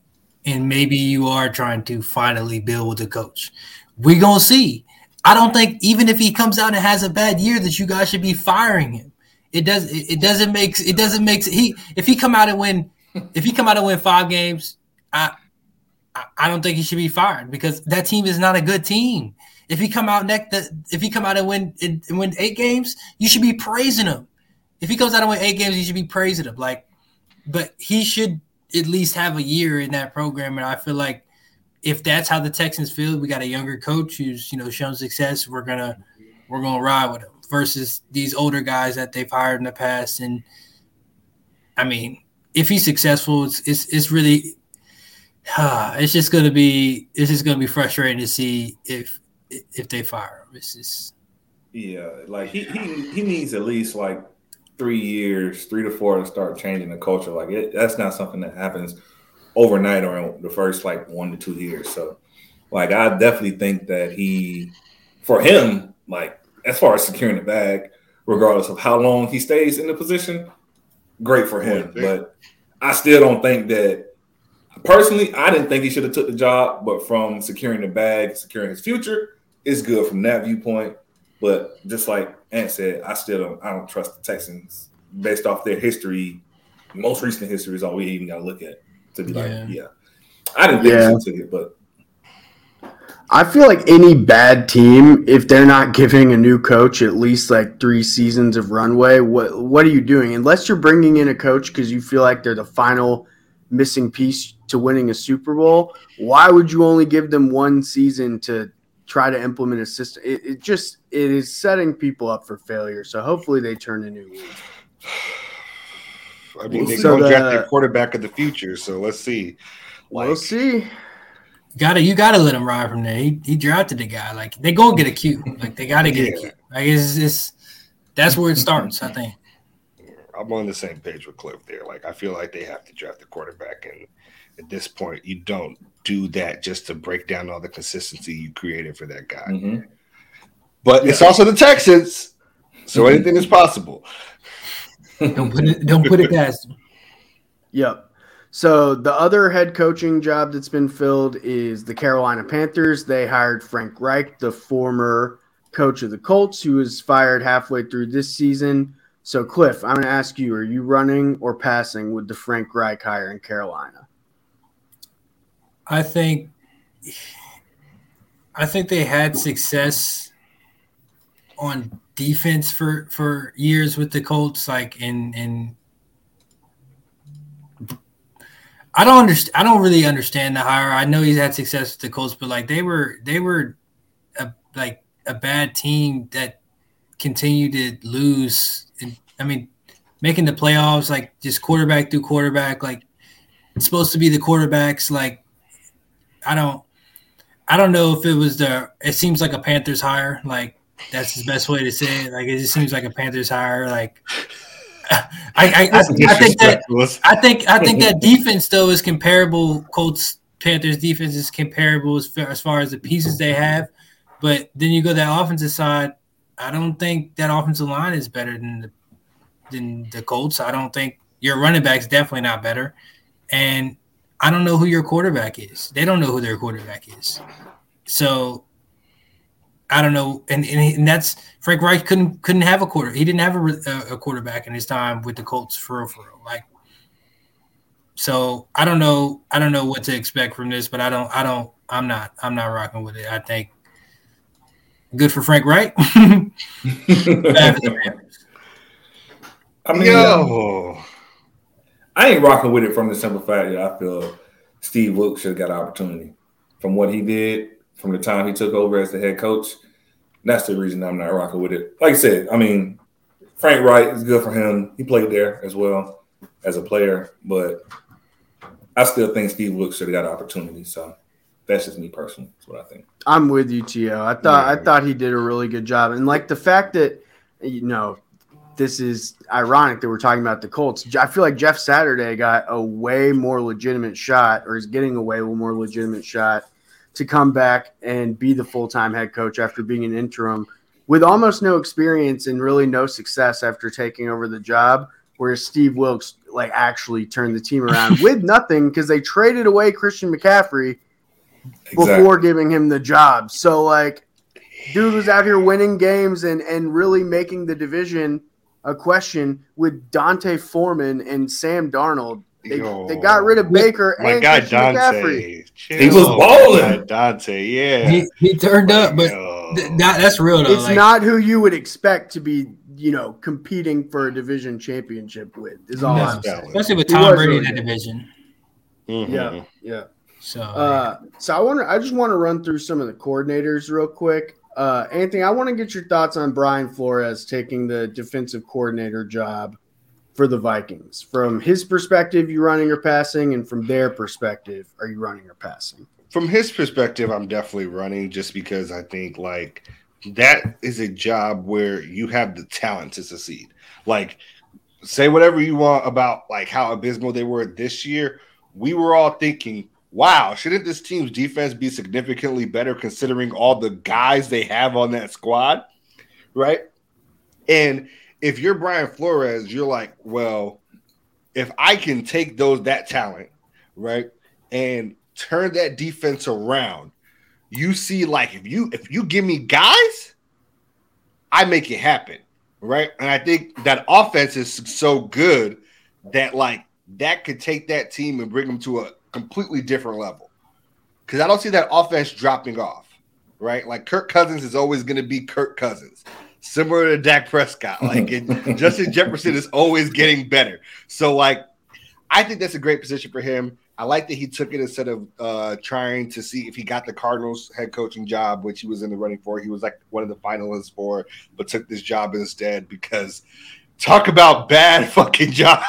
and maybe you are trying to finally build with a coach. We gonna see. I don't think even if he comes out and has a bad year, that you guys should be firing him. It does. It, doesn't make. It doesn't make. He if he come out and win, if he come out and win five games, I, I I don't think he should be fired because that team is not a good team. If he come out next, if he come out and win and win eight games, you should be praising him. If he comes out and win eight games, you should be praising him. Like, but he should at least have a year in that program, and I feel like if that's how the Texans feel, we got a younger coach who's you know shown success. We're gonna we're gonna ride with him versus these older guys that they've hired in the past. And I mean, if he's successful, it's it's, it's really ah, it's just gonna be it's just gonna be frustrating to see if if they fire him. It's just Yeah, like he he he needs at least like three years, three to four to start changing the culture. Like it, that's not something that happens overnight or in the first like one to two years. So, like I definitely think that he, for him, like as far as securing the bag, regardless of how long he stays in the position, great for him. But I still don't think that. Personally, I didn't think he should have took the job, but from securing the bag, securing his future, it's good from that viewpoint. But just like Ant said, I still don't I don't trust the Texans based off their history. Most recent history is all we even got to look at to be Yeah. like, yeah. I didn't think Yeah. he should took it, but I feel like any bad team, if they're not giving a new coach at least like three seasons of runway, what what are you doing? Unless you're bringing in a coach because you feel like they're the final missing piece to winning a Super Bowl, why would you only give them one season to try to implement a system? It, it just it is setting people up for failure. So hopefully they turn a new leaf. I mean, they So don't draft the- their quarterback of the future, so let's see. we'll see. gotta you gotta let him ride from there. He, he drafted the guy. Like they gonna get a Q. Like they gotta get a Yeah. Q. Like it's, it's that's where it starts. I think. I'm on the same page with Cliff there. Like, I feel like they have to draft a quarterback, and at this point, you don't do that just to break down all the consistency you created for that guy. mhm. But it's also the Texans, so Mhm. anything is possible. Don't put it don't put it past him. Yep. So the other head coaching job that's been filled is the Carolina Panthers. They hired Frank Reich, the former coach of the Colts, who was fired halfway through this season. So Cliff, I'm going to ask you: Are you running or passing with the Frank Reich hire in Carolina? I think I think they had success on defense for for years with the Colts like in in I don't understand I don't really understand the hire. I know he's had success with the Colts but like they were they were a like a bad team that continued to lose and I mean making the playoffs like just quarterback through quarterback like it's supposed to be the quarterbacks like I don't I don't know if it was the it seems like a Panthers hire like that's the best way to say it like it just seems like a Panthers hire like I I, I, I think that I think I think that defense though is comparable. Colts Panthers defense is comparable as far, as far as the pieces they have, but then you go to that offensive side. I don't think that offensive line is better than the than the Colts. I don't think your running back's definitely not better, and I don't know who your quarterback is. They don't know who their quarterback is, so I don't know. And and, and that's Frank Reich couldn't couldn't have a quarter. He didn't have a, a, a quarterback in his time with the Colts for real, for real. Like so, I don't know. I don't know what to expect from this, but I don't. I don't. I'm not. I'm not rocking with it. I think good for Frank Reich. Bad for the Panthers. I mean, Yo, I ain't rocking with it from the simple fact that I feel Steve Wilks should have got an opportunity from what he did from the time he took over as the head coach. That's the reason I'm not rocking with it. Like I said, I mean, Frank Reich is good for him. He played there as well as a player, but I still think Steve Wilks should have got an opportunity. So that's just me personally. That's what I think. I'm with you, Tio. I thought I thought he did a really good job, and like the fact that you know this is ironic that we're talking about the Colts. I feel like Jeff Saturday got a way more legitimate shot, or is getting a way more legitimate shot to come back and be the full time head coach after being an interim with almost no experience and really no success after taking over the job. Whereas Steve Wilks like actually turned the team around with nothing because they traded away Christian McCaffrey before giving him the job. So like dude was out here winning games and and really making the division a question with D'Onta Foreman and Sam Darnold. They, Yo. they got rid of Baker My and guy Christian McCaffrey. Dante. Chill. He was balling. Dante, yeah. He, he turned up, but th- that, that's real though. It's like, not who you would expect to be, you know, competing for a division championship with. Is all No. I'm saying. especially with Tom was Brady in really that good. division. Mhm. Yeah, yeah. So Uh, so I want to. I just want to run through some of the coordinators real quick. Uh, Anthony, I want to get your thoughts on Brian Flores taking the defensive coordinator job for the Vikings. From his perspective, you running or passing, and from their perspective, are you running or passing? From his perspective, I'm definitely running just because I think like that is a job where you have the talent to succeed. Like, say whatever you want about like how abysmal they were this year. We were all thinking, wow, shouldn't this team's defense be significantly better considering all the guys they have on that squad? Right. And if you're Brian Flores, you're like, well, if I can take those that talent, right, and turn that defense around, you see, like if you if you give me guys, I make it happen, right? And I think that offense is so good that like that could take that team and bring them to a completely different level. Because I don't see that offense dropping off, right? Like Kirk Cousins is always going to be Kirk Cousins, similar to Dak Prescott. Like it, Justin Jefferson is always getting better. So like, I think that's a great position for him. I like that he took it instead of uh, trying to see if he got the Cardinals head coaching job, which he was in the running for. He was like one of the finalists for, but took this job instead because talk about bad fucking job.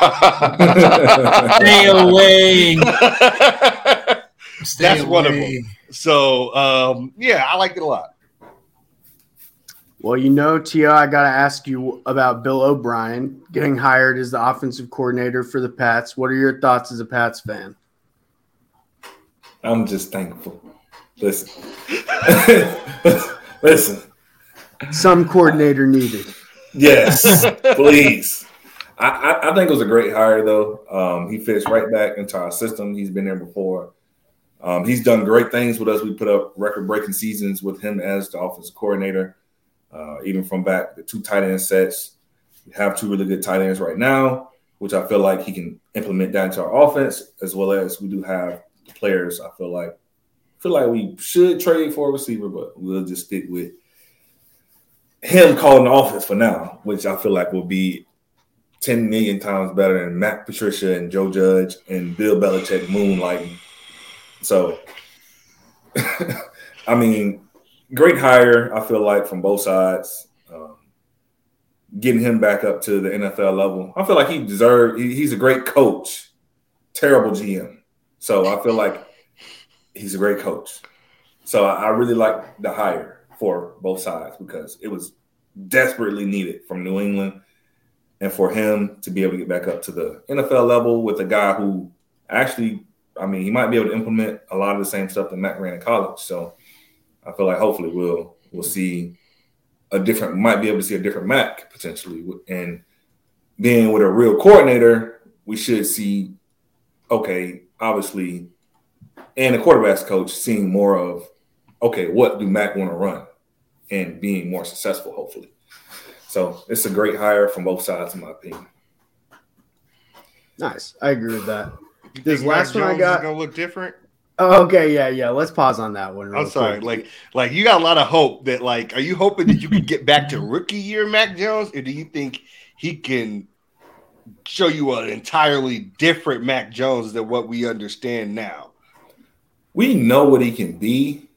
stay away. Stay That's away. one of them. So um, yeah, I like it a lot. Well, you know, Tia, I got to ask you about Bill O'Brien getting hired as the offensive coordinator for the Pats. What are your thoughts as a Pats fan? I'm just thankful. Listen, listen. Some coordinator needed. Yes, please. I, I, I think it was a great hire, though. Um, he fits right back into our system. He's been there before. Um, he's done great things with us. We put up record-breaking seasons with him as the offensive coordinator, uh, even from back the two tight end sets. We have two really good tight ends right now, which I feel like he can implement that into our offense, as well as we do have players. I feel like feel like we should trade for a receiver, but we'll just stick with him calling the offense for now, which I feel like will be 10 million times better than Matt Patricia and Joe Judge and Bill Belichick moonlighting. So, I mean, great hire, I feel like, from both sides. Um, getting him back up to the NFL level. I feel like he deserved, he, he's a great coach, terrible GM. So I feel like he's a great coach. So I, I really like the hire for both sides because it was desperately needed from New England and for him to be able to get back up to the NFL level with a guy who actually, I mean, he might be able to implement a lot of the same stuff that Matt ran in college. So I feel like hopefully we'll we'll see a different, might be able to see a different Mac potentially, and being with a real coordinator, we should see, okay, obviously, and the quarterbacks coach seeing more of, okay, what do Mac want to run, and being more successful, hopefully. So it's a great hire from both sides, in my opinion. Nice. I agree with that. This last Mac one I got- is gonna look different. Okay, yeah, yeah. Let's pause on that one. I'm sorry, quick. like, like you got a lot of hope that, like, are you hoping that you can get back to rookie year Mac Jones, or do you think he can show you an entirely different Mac Jones than what we understand now? we know what he can be,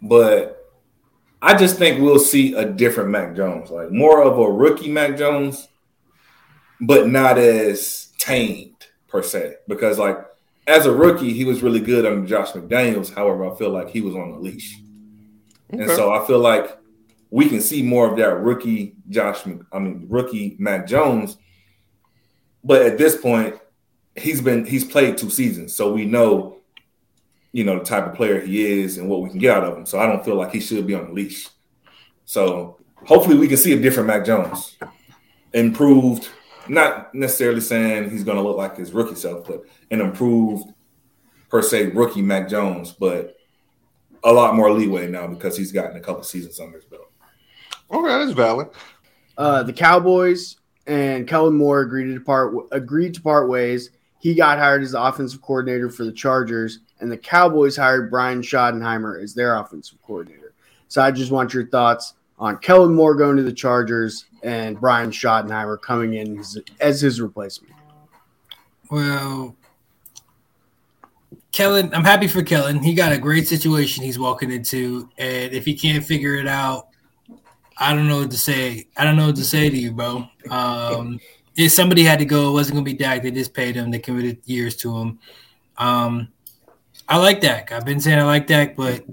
but I just think we'll see a different Mac Jones, like more of a rookie Mac Jones, but not as tamed per se. Because like as a rookie, he was really good under Josh McDaniels. However, I feel like he was on the leash. And so I feel like we can see more of that rookie Josh. I mean, rookie Mac Jones. But at this point, he's been he's played two seasons, so we know, you know, the type of player he is and what we can get out of him. So I don't feel like he should be on the leash. So hopefully we can see a different Mac Jones, improved. Not necessarily saying he's going to look like his rookie self, but an improved per se rookie Mac Jones, but a lot more leeway now because he's gotten a couple seasons under his belt. Okay, that's valid. Uh, the Cowboys and Kellen Moore agreed to part agreed to part ways. He got hired as the offensive coordinator for the Chargers, and the Cowboys hired Brian Schottenheimer as their offensive coordinator. So I just want your thoughts on Kellen Moore going to the Chargers and Brian Schottenheimer coming in as, his replacement. Well, Kellen, I'm happy for Kellen. He got a great situation he's walking into, and if he can't figure it out, I don't know what to say. I don't know what to say to you, bro. Um, if somebody had to go, it wasn't going to be Dak. They just paid him. They committed years to him. Um, I like Dak. I've been saying I like Dak, but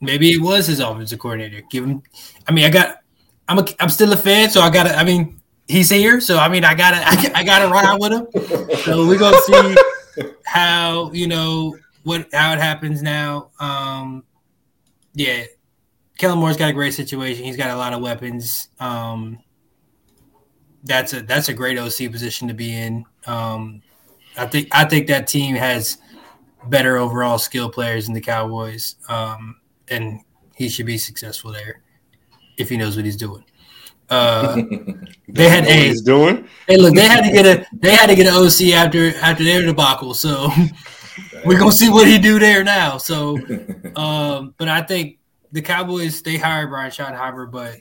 maybe it was his offensive coordinator. Give him. I mean, I got. I'm a. I'm still a fan, so I got to. I mean, he's here, so I mean, I gotta. I, I gotta ride with him. So we're gonna see how you know what how it happens now. Um, yeah, Kellen Moore's got a great situation. He's got a lot of weapons. Um, that's a that's a great OC position to be in. Um, I think I think that team has better overall skill players than the Cowboys, um, and he should be successful there if he knows what he's doing. Uh, they had Know a he's doing. Hey, look, they had to get a they had to get an OC after after their debacle. So we're gonna see what he do there now. So, um, but I think the Cowboys they hired Brian Schottenheimer, but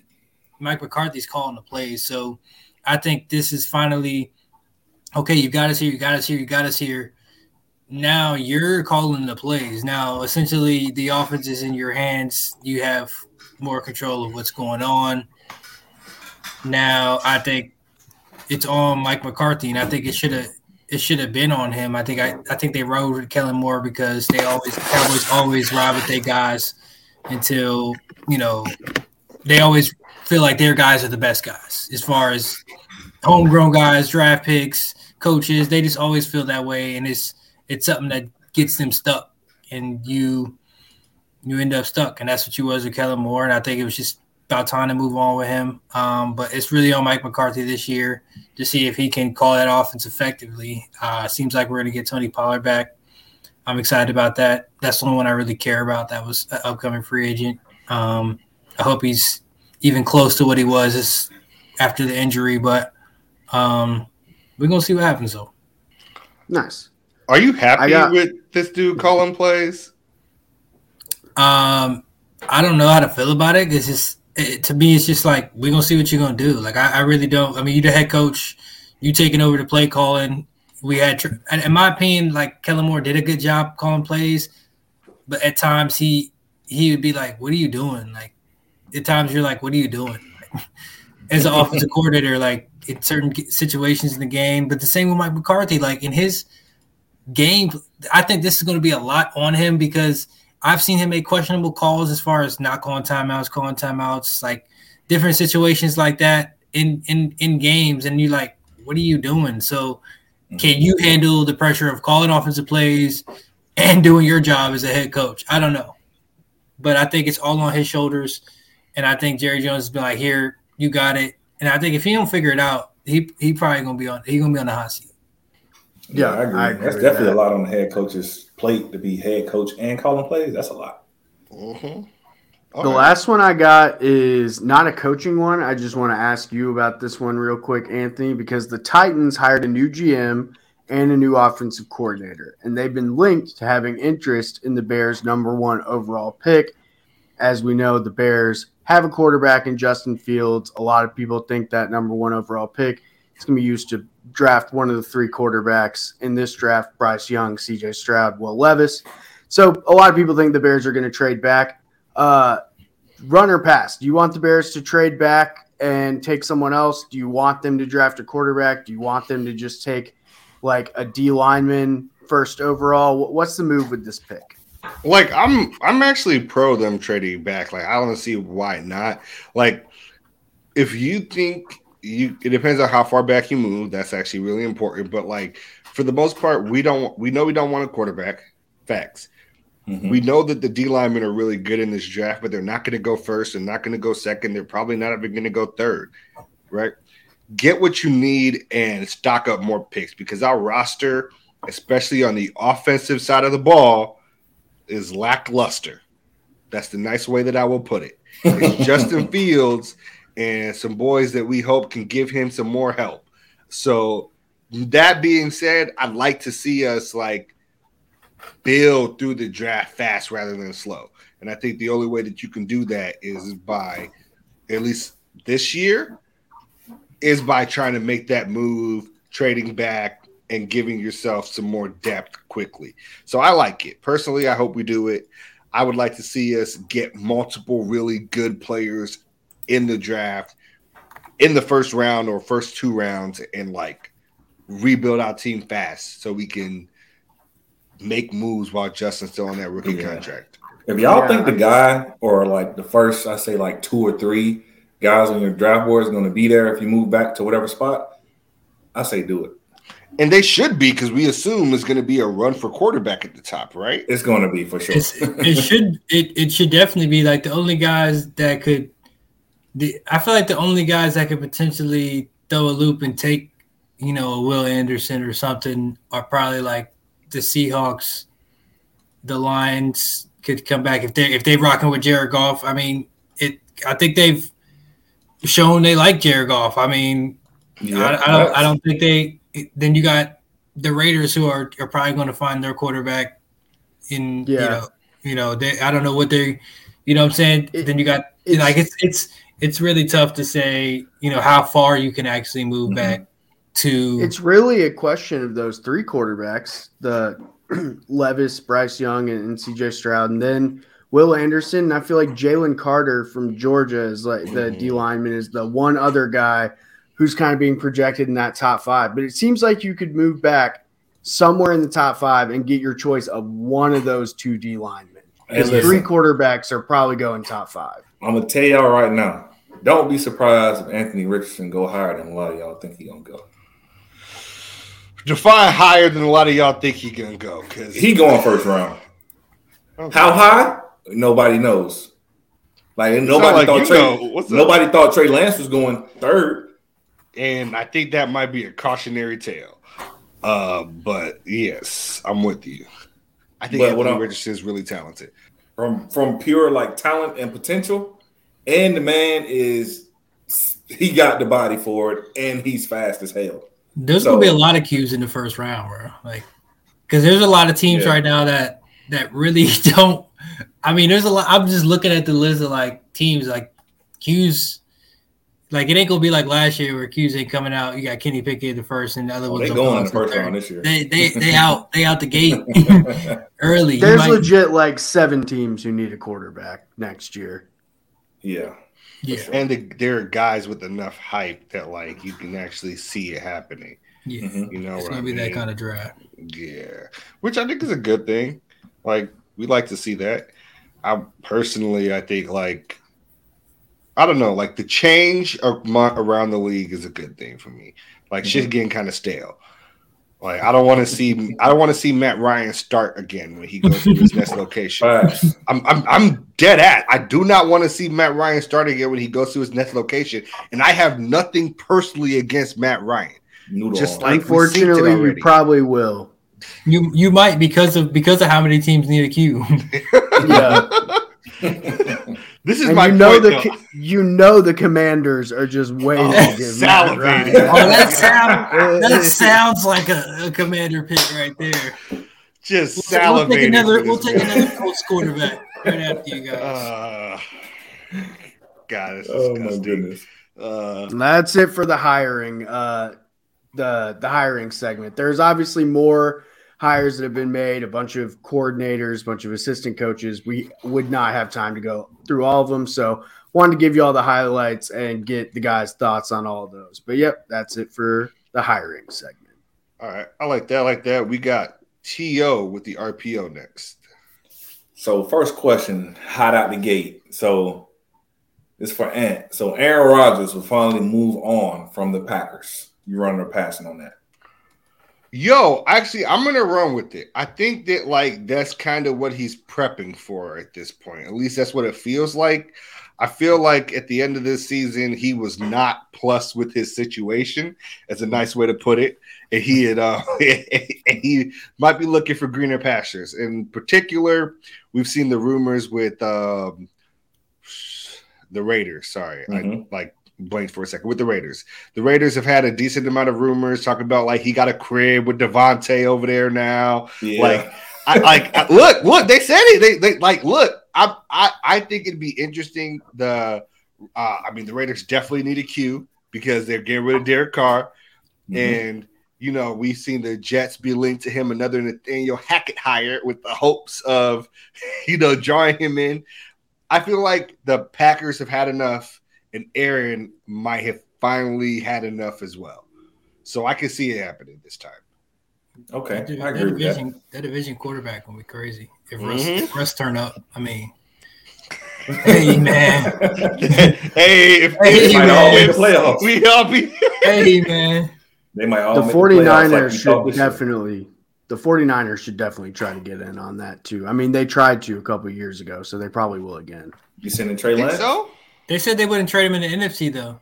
Mike McCarthy's calling the plays. So I think this is finally okay. You got us here. You got us here. You got us here. Now you're calling the plays. Now essentially the offense is in your hands. You have more control of what's going on. Now I think it's on Mike McCarthy, and I think it should have it should have been on him. I think I, I think they rode with Kellen Moore because they always Cowboys always ride with their guys until you know they always feel like their guys are the best guys as far as homegrown guys, draft picks, coaches. They just always feel that way, and it's it's something that gets them stuck, and you you end up stuck, and that's what you was with Kellen Moore. And I think it was just about time to move on with him. Um, but it's really on Mike McCarthy this year to see if he can call that offense effectively. Uh, seems like we're going to get Tony Pollard back. I'm excited about that. That's the only one I really care about. That was an upcoming free agent. Um, I hope he's even close to what he was after the injury, but um, we're gonna see what happens though. Nice. Are you happy got- with this dude calling plays? Um, I don't know how to feel about it. It's just it, to me, it's just like we're gonna see what you're gonna do. Like I, I really don't. I mean, you the head coach, you taking over the play calling. We had, in my opinion, like Kellen Moore did a good job calling plays, but at times he he would be like, "What are you doing?" Like at times you're like, "What are you doing?" Like, as an offensive coordinator, like in certain situations in the game. But the same with Mike McCarthy, like in his game, I think this is going to be a lot on him because I've seen him make questionable calls as far as not calling timeouts, calling timeouts, like different situations like that in in in games, and you're like, what are you doing? So, can you mm-hmm. handle the pressure of calling offensive plays and doing your job as a head coach? I don't know, but I think it's all on his shoulders, and I think Jerry Jones has been like, here, you got it, and I think if he don't figure it out, he he probably gonna be on he gonna be on the hot seat. Yeah, Yeah, I agree. I agree That's definitely that. a lot on the head coach's plate to be head coach and calling plays. That's a lot. Mm-hmm. The last one I got is not a coaching one. I just want to ask you about this one real quick, Anthony, because the Titans hired a new GM and a new offensive coordinator, and they've been linked to having interest in the Bears' number one overall pick. As we know, the Bears have a quarterback in Justin Fields. A lot of people think that number one overall pick is going to be used to draft one of the three quarterbacks in this draft Bryce Young, CJ Stroud, Will Levis. So a lot of people think the Bears are going to trade back. Uh, run or pass? Do you want the Bears to trade back and take someone else? Do you want them to draft a quarterback? Do you want them to just take like a D lineman first overall? What's the move with this pick? Like I'm I'm actually pro them trading back. Like I don't see why not. Like if you think you it depends on how far back you move, that's actually really important. But like for the most part, we don't we know we don't want a quarterback. Facts. Mhm. We know that the D linemen are really good in this draft, but they're not going to go first and not going to go second. They're probably not even going to go third, right? Get what you need and stock up more picks because our roster, especially on the offensive side of the ball, is lackluster. That's the nice way that I will put it. It's Justin Fields and some boys that we hope can give him some more help. So that being said, I'd like to see us like build through the draft fast rather than slow. And I think the only way that you can do that is by at least this year is by trying to make that move, trading back and giving yourself some more depth quickly. So I like it. Personally, I hope we do it. I would like to see us get multiple really good players in the draft in the first round or first two rounds and like rebuild our team fast so we can make moves while Justin's still on that rookie Yeah. contract. If y'all Yeah, think the guy or like the first, I say like two or three guys on your draft board is going to be there if you move back to whatever spot, I say do it. And they should be because we assume it's going to be a run for quarterback at the top, right? It's going to be for sure. It should it, it should definitely be like the only guys that could the I feel like the only guys that could potentially throw a loop and take, you know, a Will Anderson or something are probably like the Seahawks, the Lions could come back if they if they're rocking with Jared Goff. I mean, it I think they've shown they like Jared Goff. I mean, I, I don't I don't think they then you got the Raiders who are, are probably going to find their quarterback in you Yeah. know you know they I don't know what they you know what I'm saying It- then you got it's- like it's it's it's really tough to say you know how far you can actually move Mhm. back to It's really a question of those three quarterbacks: the Levis, Bryce Young, and, and CJ Stroud, and then Will Anderson. And I feel like Jalen Carter from Georgia is like the D lineman is the one other guy who's kind of being projected in that top five. But it seems like you could move back somewhere in the top five and get your choice of one of those two D linemen. And Because listen, three quarterbacks are probably going top five. I'm gonna tell y'all right now. Don't be surprised if Anthony Richardson go higher than a lot of y'all think he gonna go. Define higher than a lot of y'all think he gonna go because He going first round. How high? Nobody knows. Like nobody like thought Trey. Up? Nobody thought Trey Lance was going third. and I think that might be a cautionary tale. Uh, but yes, I'm with you. I think But Anthony is really talented. from from pure like talent and potential. And the man is he got the body for it, and he's fast as hell. there's So- gonna be a lot of cues in the first round bro like because there's a lot of teams Yeah. right now that that really don't I mean there's a lot I'm just looking at the list of like teams like Q's like it ain't gonna be like last year where Q's ain't coming out you got Kenny Pickett the first and the other Oh, ones they going in the first third. round this year. They they they out they out the gate early. There's might- legit like seven teams who need a quarterback next year. Yeah, yeah, And the, there are guys with enough hype that like you can actually see it happening. yeah. Mhm. You know It's what gonna I be that kind of draft. Yeah, which I think is a good thing. Like we like to see that. I personally, I think like I don't know, like the change around the league is a good thing for me. Like shit's getting kind of stale. Like I don't want to see I don't want to see Matt Ryan start again when he goes to his next location. I'm, I'm I'm dead at. I do not want to see Matt Ryan start again when he goes to his next location. And I have nothing personally against Matt Ryan. Noodle Just on. like- we Unfortunately, you already. probably will. You you might because of because of how many teams need a Q. Yeah. This is and my you know point, the though. co- you know the commanders are just waiting Oh, to give Matt salivating. Ryan- oh, that sound that sounds like a, a commander pick right there. just We'll, we'll take another for we'll take another Colts quarterback right after you guys. Uh, God, it's Oh my goodness. Uh, that's it for the hiring. Uh, the the hiring segment. There's obviously more hires that have been made. A bunch of coordinators, a bunch of assistant coaches. We would not have time to go through all of them, so wanted to give you all the highlights and get the guys' thoughts on all of those. But yep, that's it for the hiring segment. all right, I like that. I like that. We got To with the RPO next. So first question, hot out the gate. So it's for Ant. So Aaron Rodgers will finally move on from the Packers. You running a passing on that? Yo, actually, I'm gonna run with it. I think that like that's kind of what he's prepping for at this point. At least that's what it feels like. I feel like at the end of this season, he was not plus with his situation. That's a nice way to put it. And he had uh, and he might be looking for greener pastures. In particular, we've seen the rumors with um, the Raiders. Sorry, Mhm. I like blanked for a second with the Raiders. The Raiders have had a decent amount of rumors talking about like he got a crib with Davante over there now. Yeah. Like, I like I- look, look, they said it. They they like look. I I I think it'd be interesting. The uh, I mean, the Raiders definitely need a Q because they're getting rid of Derek Carr, Mhm. and you know we've seen the Jets be linked to him. Another Nathaniel Hackett hire with the hopes of you know drawing him in. I feel like the Packers have had enough, and Aaron might have finally had enough as well. So I can see it happening this time. okay, Dude, I that agree with that. division, that division quarterback gonna be crazy. If Russ, Mhm. if Russ turn up, I mean, hey man, hey, if, Hey, if- might all make the if playoffs. we all be hey man. They might all the make playoffs 49ers like should thought this year. definitely the 49ers should definitely try to get in on that too. I mean, they tried to a couple years ago, so they probably will again. You sending Trey think Lance? so. They said they wouldn't trade him in the NFC though.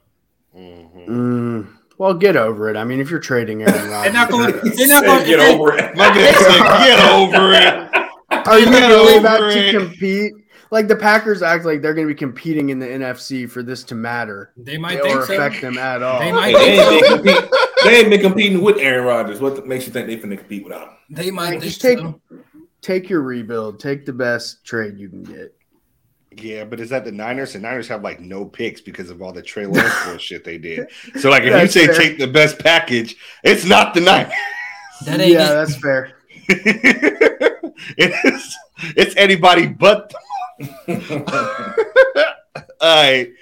Mhm. Mm, well, get over it. I mean, if you're trading Aaron They're not going. Rodgers, They're not Say, going. get over it. My man said, "Get over it." are you Get doing that over to compete? Like the Packers act like they're going to be competing in the NFC for this to matter They might or think so. affect them at all. They might Hey, they, ain't think been so. compete, they ain't been competing with Aaron Rodgers. What makes you think they finna compete without him? They might Like, think just take so. take your rebuild. Take the best trade you can get. Yeah, but is that the Niners? The Niners have like no picks because of all the Trey Lance bullshit they did. So, like, if That's you say fair. take the best package, it's not the Niners. That ain't yeah, it. that's fair. it's it's anybody but. all right.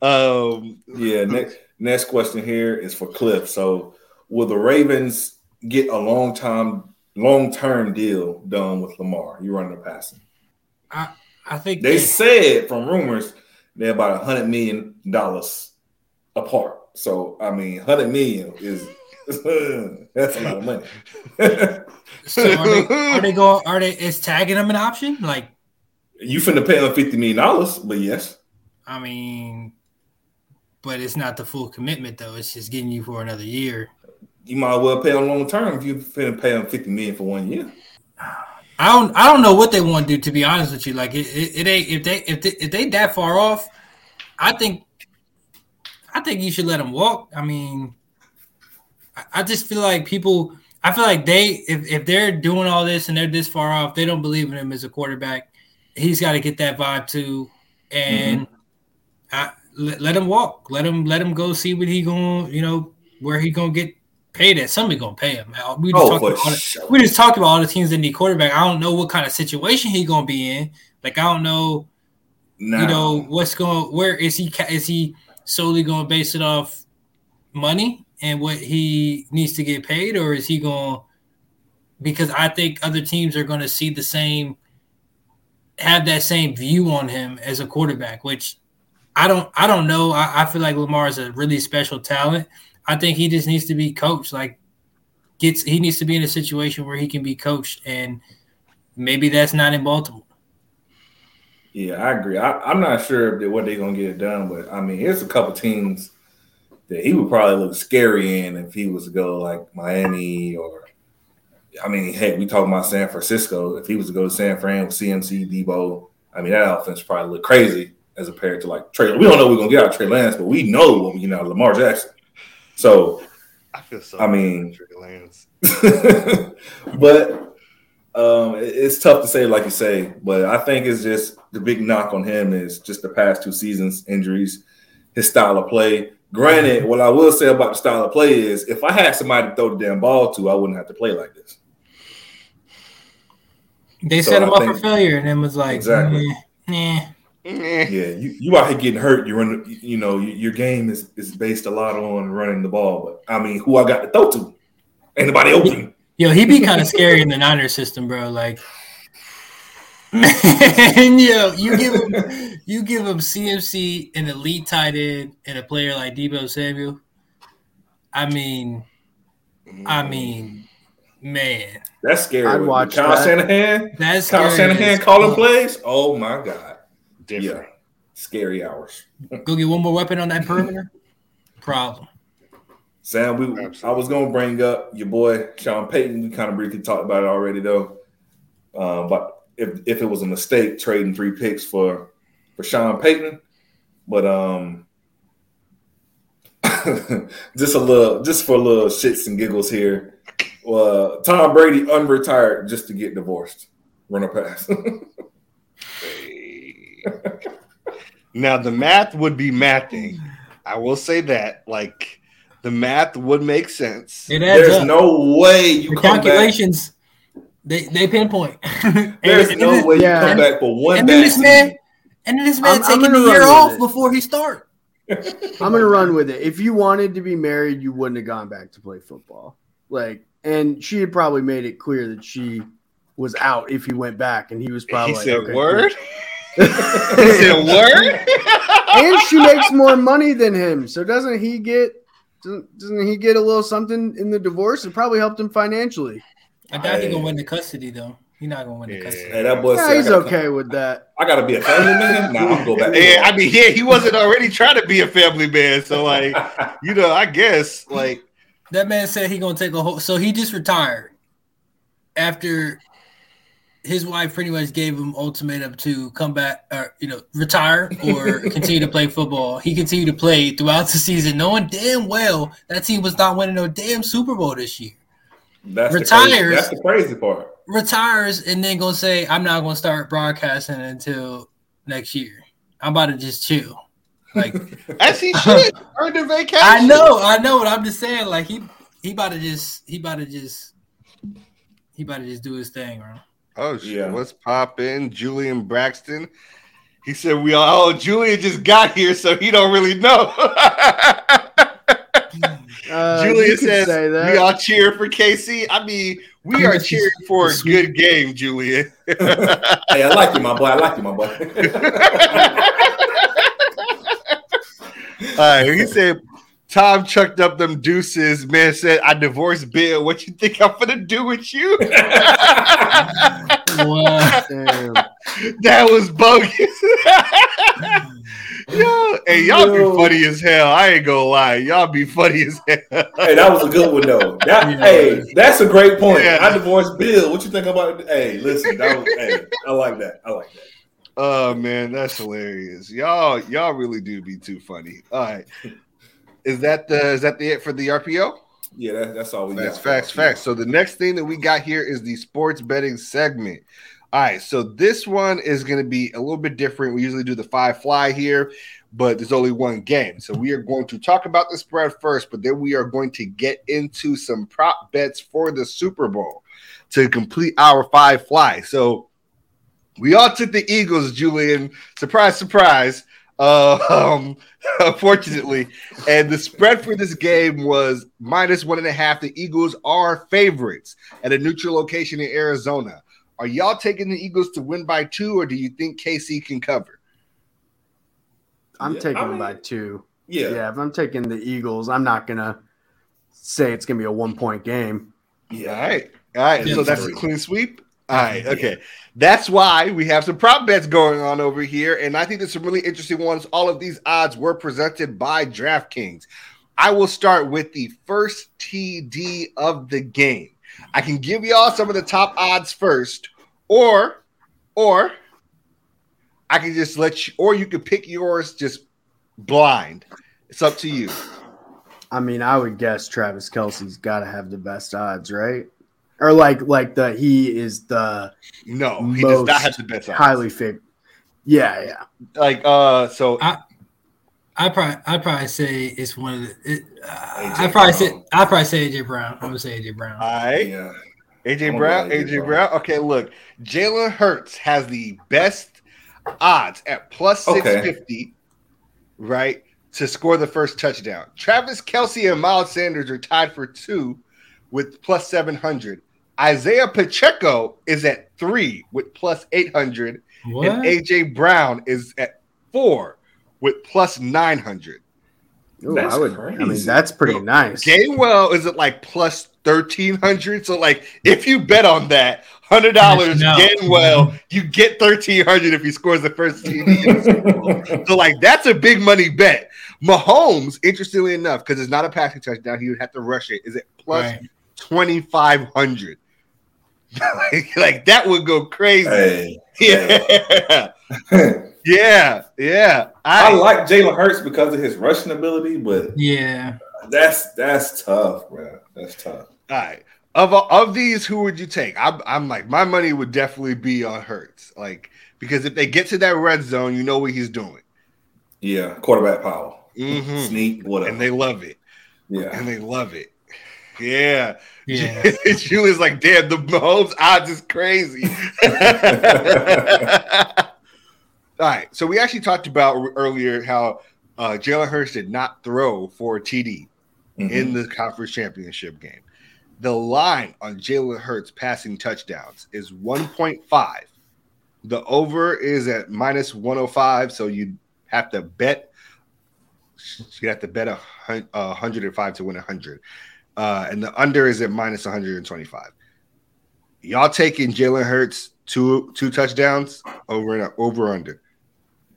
Um. Yeah. Next next question here is for Cliff. So, will the Ravens get a long time, long term deal done with Lamar? You running or passing? I think They they, said from rumors they're about a hundred million dollars apart. So, I mean, hundred million is that's a lot of money. so are they, are they going? Are they? Is tagging them an option? Like, you finna pay them fifty million dollars, but yes. I mean, but it's not the full commitment though. It's just getting you for another year. you might well pay them long term if you finna pay them fifty million for one year. I don't. I don't know what they want to do. To be honest with you, like it, it, it ain't if they if they, if they that far off. I think. I think you should let them walk. I mean, I, I just feel like people. I feel like they if if they're doing all this and they're this far off, they don't believe in him as a quarterback. He's got to get that vibe too, and mm-hmm. I, let, let him walk. Let him let him go see what he going. You know where he gonna get paid at. Somebody gonna pay him. We just Oh, talked about sure. We just talked about all the teams that need quarterback. I don't know what kind of situation he gonna be in. Like I don't know, Now, you know, what's going. Where is he? Is he solely going to base it off money and what he needs to get paid, or is he gonna? Because I think other teams are going to see the same, have that same view on him as a quarterback, which I don't. I don't know. I, I feel like Lamar is a really special talent. I think he just needs to be coached. Like gets he needs to be in a situation where he can be coached, and maybe that's not in Baltimore. Yeah, I agree. I, I'm not sure what they're gonna get it done, but I mean, here's a couple teams that he would probably look scary in if he was to go like Miami or. I mean, hey, we talking about San Francisco. If he was to go to San Fran with CMC, Deebo, I mean, that offense probably look crazy as compared to like Trey. We don't know we're gonna get out of Trey Lance, but we know what we get out of Lamar Jackson. So I feel so. I mean- Trey Lance. but um, it's tough to say, like you say. But I think it's just the big knock on him is just the past two seasons injuries, his style of play. Granted, what I will say about the style of play is, if I had somebody to throw the damn ball to, I wouldn't have to play like this. They So set him I up think- for failure, and then was like, Exactly. "Nah, nah." Yeah, you, you out here getting hurt. You're run, you know, your game is is based a lot on running the ball. But I mean, who I got to throw to? Ain't nobody open. Yo, he'd be kind of scary in the Niners system, bro. Like, Man, yo, you give him you give him CMC, an elite tight end, and a player like Deebo Samuel. I mean, I mm. mean, man, That's scary. I'd With watch Kyle that. Shanahan. that's Kyle scary Shanahan calling plays. Oh my god. Yeah. Scary hours. Go get one more weapon on that perimeter. Problem. Sam, we I was gonna bring up your boy Sean Payton. We kind of briefly talked about it already though. Um, but if if it was a mistake trading three picks for for Sean Payton, but um just a little just for a little shits and giggles here. Uh, Tom Brady unretired just to get divorced. Run a pass. Now the math would be mathing. I will say that. Like the math would make sense. It adds There's up. no way you the come back. calculations. They they pinpoint. There's and, no and, way you Yeah. come back for one and then this man, and then this man I'm- I'm taking gonna year off it. before he start. I'm gonna run with it. If you wanted to be married, you wouldn't have gone back to play football. Like, and she had probably made it clear that she was out if he went back, and he was probably he like, said "Okay, word. Cool." he said word. and she makes more money than him, so doesn't he get? Doesn't, doesn't he get a little something in the divorce? It probably helped him financially. I doubt he's Hey. gonna win the custody though. He's not gonna win the Yeah. custody. Hey, that boy Yeah, said, he's I gotta, okay with that. I gotta be a family man. Nah, I'm go back. Yeah, I mean, yeah, he wasn't already trying to be a family man, so like, you know, I guess like That man said he gonna take a whole. So he just retired after his wife pretty much gave him ultimatum to come back or you know retire or continue to play football. He continued to play throughout the season, knowing damn well that team was not winning no damn Super Bowl this year. that's The retires. crazy, that's the crazy part. Retires and then gonna say, "I'm not gonna start broadcasting until next year. I'm about to just chill." Like as he should earn the vacation. I know, I know, but I'm just saying, like he he about to just he about to just he about to just do his thing, bro. Oh shit! Yeah. What's poppin'? Julian Braxton. He said we all. Oh, Julian just got here, so he don't really know. Uh, Julian could says say that. we all cheer for KC. I mean, we are cheering for a good game, Julian. Hey, I like you, my boy. I like you, my boy. All right, he said Tom chucked up them deuces. Man said I divorced Bill. What you think I'm gonna do with you? Wow. Damn. that was bogus. Yo, hey, y'all Yo. be funny as hell. I ain't gonna lie. Y'all be funny as hell. hey, that was a good one though. That, Yeah. Hey, that's a great point. Yeah. I divorced Bill. What you think about? it? Hey, listen, that was. hey, I like that. I like that. Oh man, that's hilarious. Y'all, y'all really do be too funny. All right. Is that the is that the it for the RPO? Yeah, that, that's all we Facts, got. facts, facts. So the next thing that we got here is the sports betting segment. All right, so this one is going to be a little bit different. We usually do the five fly here, but there's only one game. So we are going to talk about the spread first, but then we are going to get into some prop bets for the Super Bowl to complete our five fly. So we all took the Eagles, Julian. Surprise, surprise. Uh, um, unfortunately, and the spread for this game was minus one and a half. The Eagles are favorites at a neutral location in Arizona. Are y'all taking the Eagles to win by two, or do you think KC can cover? I'm Yeah, taking I mean- by two. Yeah, Yeah, if I'm taking the Eagles, I'm not gonna say it's gonna be a one point game. yeah. All right, all right. Yeah, so that's a clean sweep. All right, okay. That's why we have some prop bets going on over here, and I think there's some really interesting ones. All of these odds were presented by DraftKings. I will start with the first TD of the game. I can give y'all some of the top odds first, or, or I can just let you, or you can pick yours just blind. It's up to you. I mean, I would guess Travis Kelce's got to have the best odds, right? Or like, like the he is the No, he does not Most have the best odds. highly favored. Yeah, yeah. like uh. So I I probably I probably say it's one of the. It, uh, I probably say I probably say AJ Brown. I'm gonna say AJ Brown. all right. yeah. AJ I'm Brown, AJ AJ Brown. Okay, look, Jalen Hurts has the best odds at plus Okay. 650, right, to score the first touchdown. Travis Kelce and Miles Sanders are tied for two with plus 700. Isaiah Pacheco is at three with plus 800, What? and AJ Brown is at four with plus 900. Ooh, That's I would. I mean, that's pretty nice. Gainwell is at like plus 1300. So, like, if you bet on that, $100 No. Gainwell, you get 1300 if he scores the first TD. So, like, that's a big money bet. Mahomes, interestingly enough, because it's not a passing touchdown, he would have to rush it, is it plus Right. 2500. like, like, that would go crazy. hey, Yeah. Yeah. Yeah. I like Jalen Hurts because of his rushing ability, but Yeah. that's that's tough, bro. That's tough. All right. Of of these, who would you take? I'm, I'm like, my money would definitely be on Hurts. Like, because if they get to that red zone, you know what he's doing. Yeah, quarterback power, Mhm. sneak, whatever. And they love it. yeah, And they love it. Yeah. Yeah. Julia's like, damn, the Mahomes odds is crazy. All right. So we actually talked about earlier how uh, Jalen Hurts did not throw for a TD. Mhm. in the conference championship game. The line on Jalen Hurts passing touchdowns is 1.5. The over is at minus 105, so you have to bet. You have to bet a a 105 to win 100. Uh, and the under is at minus 125. Y'all taking Jalen Hurts two two touchdowns over and over under.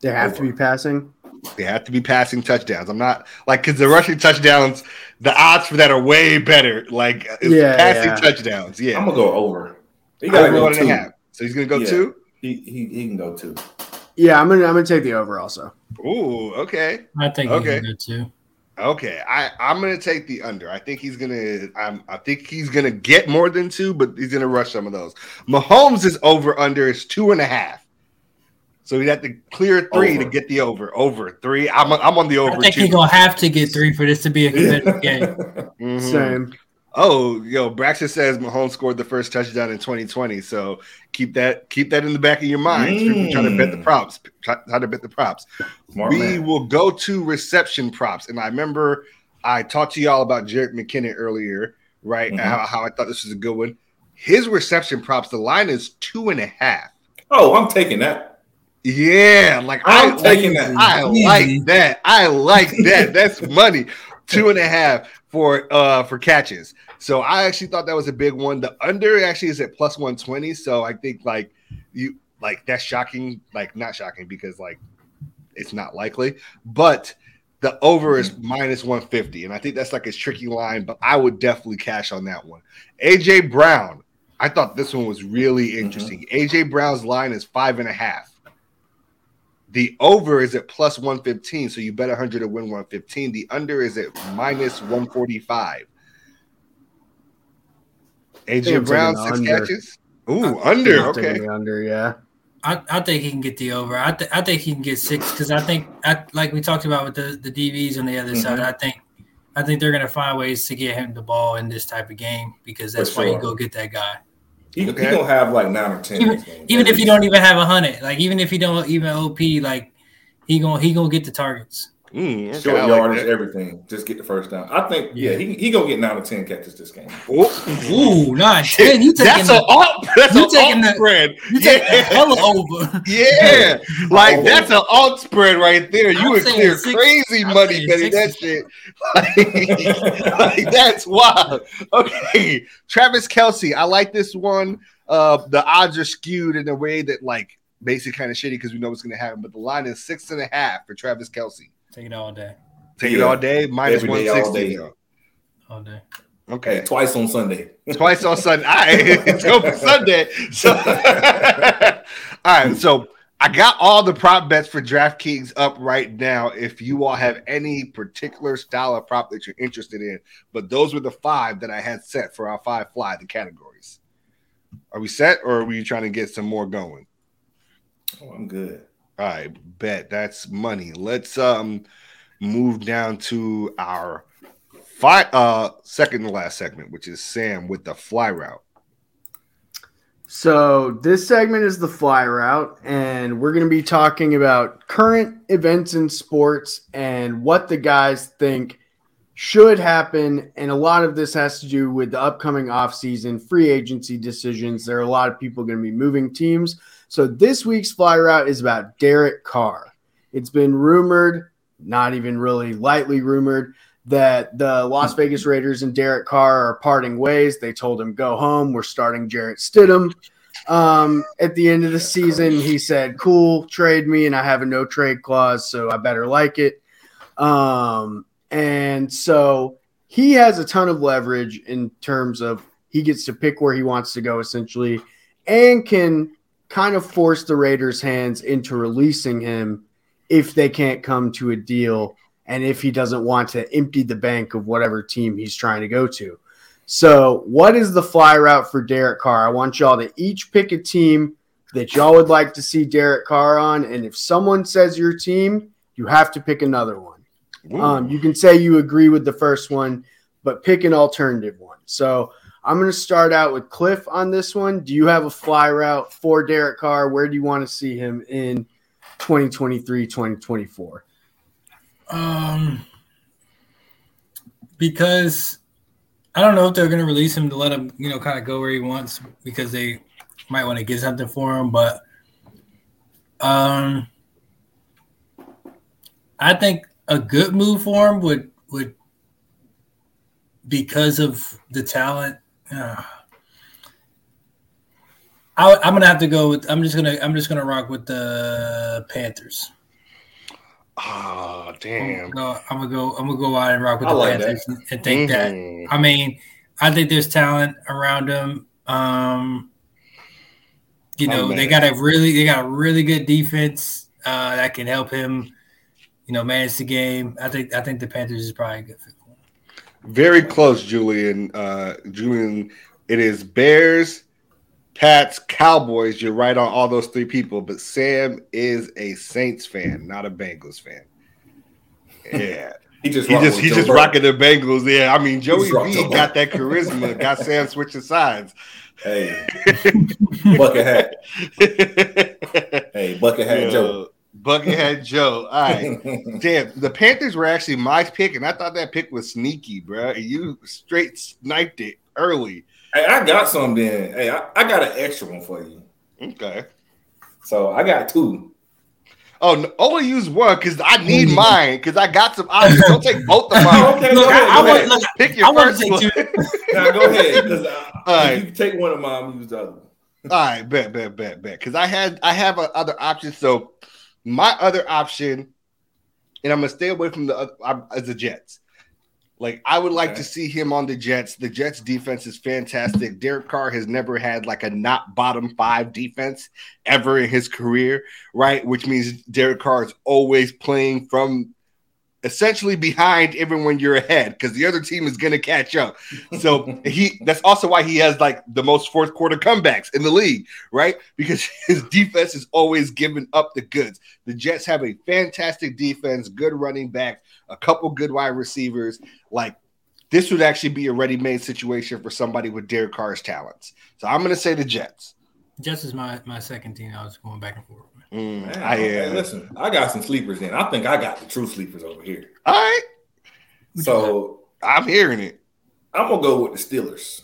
They have to be passing. They have to be passing touchdowns. I'm not like because the rushing touchdowns, the odds for that are way better. Like it's Yeah, passing yeah. touchdowns. Yeah, I'm gonna go over. He gotta over go one and a half. So he's gonna go Yeah. two. He, he he can go two. Yeah, I'm gonna. I'm gonna take the over also. Ooh, okay, I think Okay. okay. he can go too. Okay. I I'm gonna take the under. I think he's gonna. I'm, I think he's gonna get more than two, but he's gonna rush some of those. Mahomes is over under is two and a half. So he'd have to clear three Over. to get the over. Over three. I'm I'm on the over. I think two. he's gonna have to get three for this to be a competitive game. Mhm. Same. Oh, yo, Braxton says Mahomes scored the first touchdown in 2020. So keep that keep that in the back of your mind. People trying to bet the Mm. props. Try, try to bet the props. Smart we man. will go to reception props. And I remember I talked to y'all about Jerick McKinnon earlier, right? Mhm. How, how I thought this was a good one. His reception props, the line is two and a half. Oh, I'm taking that. Yeah, like I'm I taking like, that. I like that. I like that. That's money. Two and a half for uh for catches. So I actually thought that was a big one. The under actually is at plus 120. So I think like you like that's shocking, like not shocking because like it's not likely, but the over is minus 150. And I think that's like a tricky line, but I would definitely cash on that one. AJ Brown. I thought this one was really interesting. AJ Brown's line is five and a half. The over is at plus 115, so you bet 100 to win 115. The under is at minus 145. think AJ Brown, six under. catches. Ooh, under. I'm taking Okay. under. Yeah. I, I think he can get the over. I, th- I think he can get six because I think, I, like we talked about with the, the DVs on the other Mhm. side, I think I think they're gonna find ways to get him the ball in this type of game because that's For why you go get that guy. He, Okay. he gonna have like nine or ten. Even, even if you don't even have a hundred, like even if you don't even OP, like he gonna he gonna get the targets. Mm, okay, short I like yardage, that. everything, just get the first down. I think yeah, Yeah. he he gonna get nine or ten catches this game. Ooh. Ooh, nice. Man, you taking That's an the, alt. That's you an taking alt the- spread. you taking Yeah. the hella over. Yeah, like Oh. that's an alt spread right there. You I'm would clear six- crazy I'm money saying betting that shit. Like, like, that's wild. Okay, Travis Kelce, I like this one. Uh, the odds are skewed in a way that like basically kind of shitty because we know what's going to happen. But the line is six and a half for Travis Kelce. Take it all day, Take it all day, minus Every one day, all day. all day. Okay, Okay, twice on Sunday. twice on Sunday. All right, it's open Sunday. So, all right. So I got all the prop bets for DraftKings up right now. If you all have any particular style of prop that you're interested in, but those were the five that I had set for our five fly the categories. Are we set, or are we trying to get some more going? Oh, I'm good. Right, bet that's money. Let's um move down to our fi- uh second to last segment, which is Sam with the fly route. So this segment is the fly route, and we're going to be talking about current events in sports and what the guys think should happen. And a lot of this has to do with the upcoming offseason, free agency decisions. There are a lot of people going to be moving teams. So this week's fly route is about Derek Carr. It's been rumored, not even really lightly rumored, that the Las Vegas Raiders and Derek Carr are parting ways. They told him, go home. We're starting Jarrett Stidham. Um, at the end of the season, he said, cool, trade me, and I have a no trade clause, so I better like it. Um, and so he has a ton of leverage in terms of he gets to pick where he wants to go essentially and can kind of force the Raiders' hands into releasing him if they can't come to a deal and if he doesn't want to empty the bank of whatever team he's trying to go to. So, what is the fly route for Derek Carr? I want y'all to each pick a team that y'all would like to see Derek Carr on. And if someone says your team, you have to pick another one. Um, you can say you agree with the first one, but pick an alternative one. So, I'm going to start out with Cliff on this one. Do you have a fly route for Derek Carr? Where do you want to see him in 2023, 2024? Um, because I don't know if they're going to release him to let him, you know, kind of go where he wants because they might want to get something for him. But um, I think a good move for him would would because of the talent. Uh, I, I'm gonna have to go with. I'm just gonna. I'm just gonna rock with the Panthers. Oh, I'm damn. gonna, go, I'm gonna go. I'm gonna go out and rock with I the like Panthers and, and think that. Mhm. I mean, I think there's talent around them. Um, you Oh, know, man. they got a really, they got a really good defense uh, that can help him. You know, manage the game. I think. I think the Panthers is probably a good fit. Very close, Julian. Uh, Julian, it is Bears, Pats, Cowboys. You're right on all those three people, but Sam is a Saints fan, not a Bengals fan. Yeah, He just he just he Joe just Burrow. rocking the Bengals. Yeah, I mean Joey just rocked B Joe got that charisma, got Sam switching sides. Hey, bucket hat. Hey, bucket hat Joe. Buckethead Joe. All right. Damn, the Panthers were actually my pick, and I thought that pick was sneaky, bro. You straight sniped it early. Hey, I got some then. Hey, I, I got an extra one for you. Okay. So I got two. Oh, no, only use one because I need mine because I got some options. Don't take both of mine. okay, Look, go ahead, I, go I want. Look, Pick your want first to one. two. Now go ahead. 'cause I- uh, All right. You can take one of mine and use the other. All right, bet, bet, bet, bet. Because I had I have a other options. So my other option, and I'm gonna stay away from the as the Jets. Like I would like Okay. to see him on the Jets. The Jets defense is fantastic. Derek Carr has never had like a not bottom five defense ever in his career, right? Which means Derek Carr is always playing from essentially behind even when you're ahead because the other team is going to catch up. So he that's also why he has like the most fourth quarter comebacks in the league, right? Because his defense is always giving up the goods. The Jets have a fantastic defense, good running back, a couple good wide receivers. Like this would actually be a ready-made situation for somebody with Derek Carr's talents. So I'm going to say the Jets. Jets is my my second team. I was going back and forth. With. Mm, Man, I hey, uh, listen, I got some sleepers in. I think I got the true sleepers over here. all right. So I'm hearing it. I'm gonna go with the Steelers.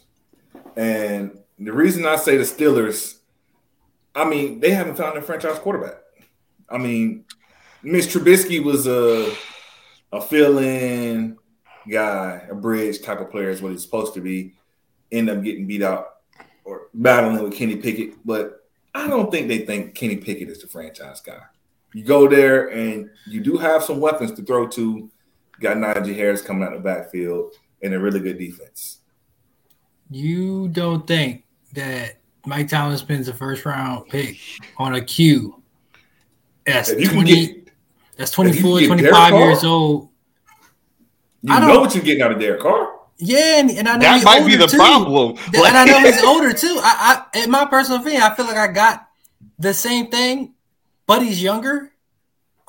And the reason I say the Steelers, I mean, they haven't found their franchise quarterback. I mean, Mitch Trubisky was a a fill-in guy, a bridge type of player is what he's supposed to be. End up getting beat out or battling with Kenny Pickett, but I don't think they think Kenny Pickett is the franchise guy. You go there and you do have some weapons to throw to. Got Najee Harris coming out of the backfield and a really good defense. You don't think that Mike Tomlin spends a first round pick on a Q? That's you 20, get, that's if 24, 25 years old. you I know what you're getting out of Derek Carr. Yeah, and, and I know That he's might be the too. problem. Th- and I know he's older too. I, I, in my personal opinion, I feel like I got the same thing, but he's younger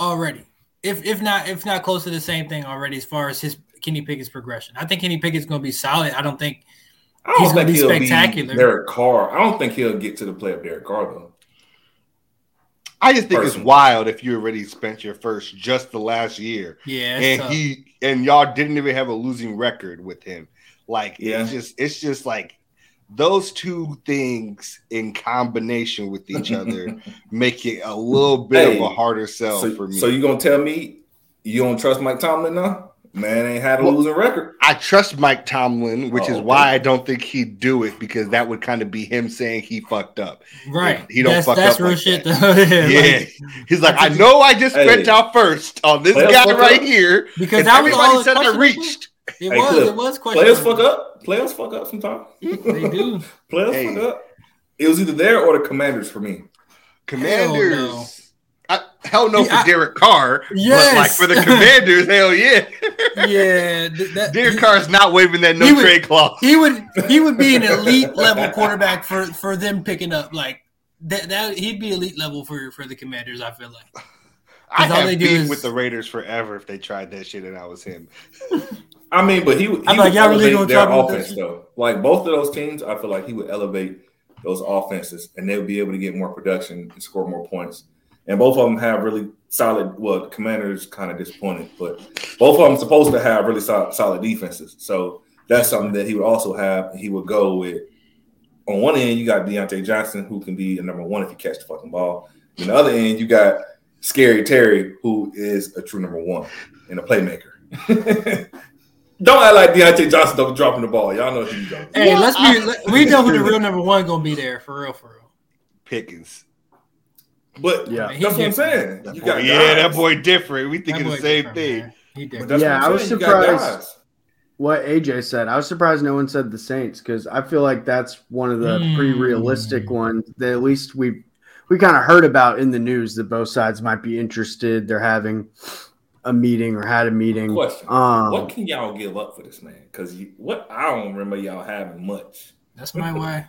already. If if not if not close to the same thing already, as far as his Kenny Pickett's progression, I think Kenny Pickett's going to be solid. I don't think I don't He's gonna think be spectacular. be Derek Carr. I don't think he'll get to the play of Derek Carr though. I just think it's wild if you already spent your first just the last year, Yeah, and tough. he and y'all didn't even have a losing record with him. Like Yeah. it's just it's just like those two things in combination with each other make it a little bit Hey, of a harder sell So, for me. so you gonna tell me you don't trust Mike Tomlin now? Man ain't had a Well- losing record. I trust Mike Tomlin, which Oh, is okay. why I don't think he'd do it because that would kind of be him saying he fucked up. right. he don't that's, fuck that's up real like shit. that. Though. yeah, Yeah, like, he's like, I know I just spent Hey. out first on this Players guy right up. here because and that was everybody all said I reached. It Hey, was. Cliff, It was Players questionable. fuck up. Players fuck up sometimes. They do. Players Hey. fuck up. It was either there or the Commanders for me. Commanders. Hell no. I, hell no Yeah, for Derek Carr. Yes. But like for the Commanders, hell yeah. Yeah, that, Derek he, Carr's not waving that no he would- trade clause. he would he would be an elite level quarterback for for them picking up like that. That he'd be elite level for for the Commanders. I feel like. I all they have do beef is- with the Raiders forever if they tried that shit and I was him. I mean, but he, he would I'm like, y'all really elevate their try to do offense though. Like both of those teams, I feel like he would elevate those offenses, and they would be able to get more production and score more points. And both of them have really solid. Well, Commanders kind of disappointed, but both of them supposed to have really solid, solid defenses. So that's something that he would also have. He would go with. On one end, you got Diontae Johnson, who can be a number one if you catch the fucking ball. On the other end, you got Scary Terry, who is a true number one and a playmaker. Don't act like Diontae Johnson don't dropping the ball. Y'all know who you dropping. Hey, let's be. let- we know who the real number one gonna be there for real, for real. Pickens. But Yeah. that's what I'm saying. You got yeah, that boy different. We thinking the same thing. He But different. that's Yeah, I was saying. Surprised. What AJ said, I was surprised no one said the Saints because I feel like that's one of the pretty Hmm. realistic ones that at least we we kind of heard about in the news that both sides might be interested. They're having a meeting or had a meeting. Question: Um, What can y'all give up for this man? Because what I don't remember y'all having much. That's my why.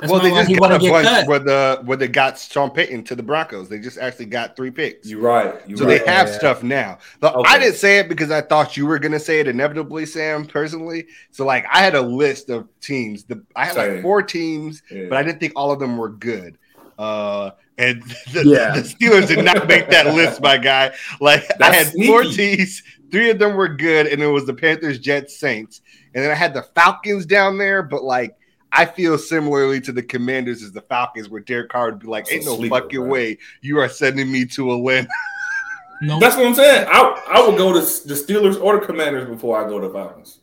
That's well, they just he got a get bunch cut. where the where they got Sean Payton to the Broncos. They just actually got three picks. You're right. You're so right. they have Yeah. stuff now. But Okay. I didn't say it because I thought you were gonna say it inevitably, Sam. Personally, so like I had a list of teams. The I had like four teams, Yeah. but I didn't think all of them were good. Uh, and the, Yeah. the Steelers did not make that list, my guy. Like I had That's four teams, three of them were good, and it was the Panthers, Jets, Saints, and then I had the Falcons down there. But like I feel similarly to the Commanders as the Falcons, where Derek Carr would be like, That's "Ain't no sleeper, fucking bro. way you are sending me to a win." no, That's what I'm saying. I I would go to the Steelers or the Commanders before I go to Falcons.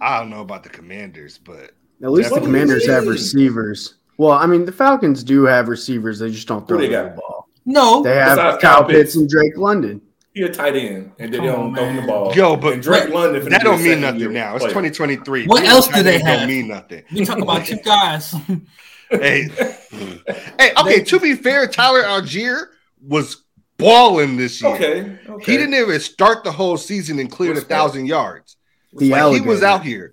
I don't know about the Commanders, but at least the What do you Commanders have receivers. Well, I mean, the Falcons do have receivers. They just don't Who throw they the got? ball. no. They have Besides Kyle Kyle Pitts. Pitts and Drake London. He a tight end, and then they don't throw him the ball. Yo, but And Drake Drake- London finna that be don't mean second-year nothing now. It's player. 2023. What Being else do they end Don't have? mean nothing. We talk about two guys. Hey, hey, okay. To be fair, Tyler Allgeier was balling this year. Okay, okay. He didn't even start the whole season and cleared a thousand yards. The Like, he was out here.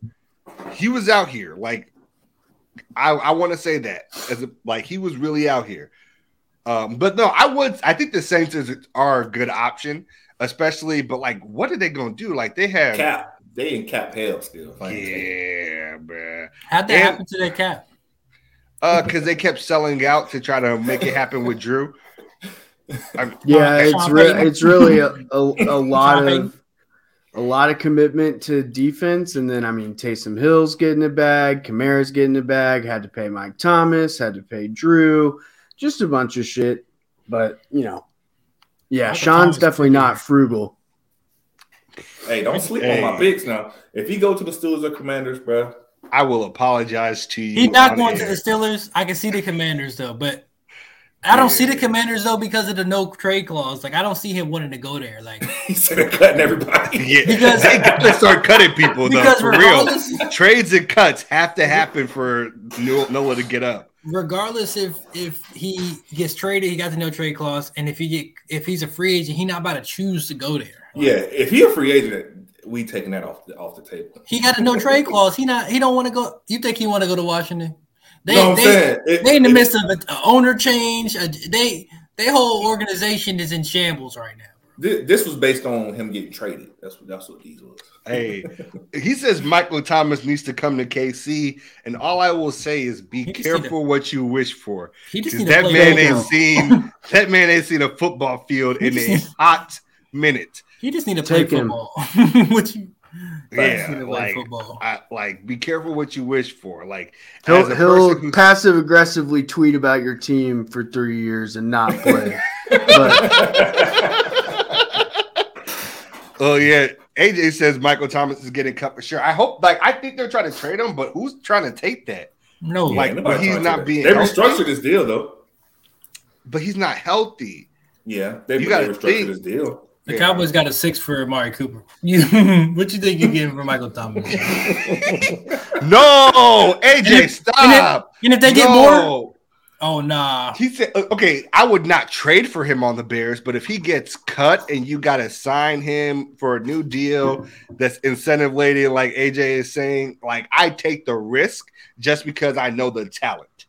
He was out here. Like I, I want to say that as a, like he was really out here. Um, but no, I would. I think the Saints is, are a good option, especially. But like, what are they going to do? Like they have, cap. They in cap hell still. if I ain't mistaken. yeah, bruh. How'd that And- happen to their cap? Uh, because they kept selling out to try to make it happen with Drew. I'm- Yeah, Sean it's re- it's really a, a, a lot Sean Payton. of a lot of commitment to defense, and then I mean Taysom Hill's getting a bag, Kamara's getting a bag. Had to pay Mike Thomas, had to pay Drew, just a bunch of shit. But you know, yeah, Sean's definitely not frugal. Hey, don't sleep Hey. on my picks now. If he go to the Steelers or Commanders, bro, I will apologize to you. He's not on going to the Steelers. I can see the Commanders though, but I don't see the Commanders though because of the no trade clause. Like I don't see him wanting to go there. Like he's said they're cutting everybody. Yeah, Because- they got to start cutting people though. because For real, trades and cuts have to happen for No- Noah to get up. Regardless if if he gets traded, he got the no trade clause, and if he get if he's a free agent, he not about to choose to go there. Yeah, if he a free agent, we taking that off the off the table. He got a no trade clause. He not he don't want to go. You think he want to go to Washington? They You know what I'm they? It- they in the it- midst of an owner change. Uh, they their whole organization is in shambles right now, bro. This was based on him getting traded. That's what that's what these was. Hey, he says Michael Thomas needs to come to KC, and all I will say is be He just careful what you wish for. He just Because need to that man football. ain't seen that man ain't seen a football field in a hot minute. He just need to play Take him. football. what you? He just Yeah, need to play like, football. I, like be careful what you wish for. Like as He'll, a he'll person passive aggressively tweet about your team for three years and not play. but Oh yeah, AJ says Michael Thomas is getting cut for sure. I hope, like, I think they're trying to trade him, but who's trying to take that? No, like, nobody but he's not that. being They healthy. restructured this deal though. But he's not healthy. Yeah, they, You gotta restructured think- this deal. the Yeah. Cowboys got a six for Amari Cooper. You, what you think you're getting for Michael Thomas? No, AJ, And if- stop. And if they get No. more, oh nah. He said, okay, I would not trade for him on the Bears, but if he gets cut and you got to sign him for a new deal that's incentive laden, like AJ is saying, like, I take the risk just because I know the talent,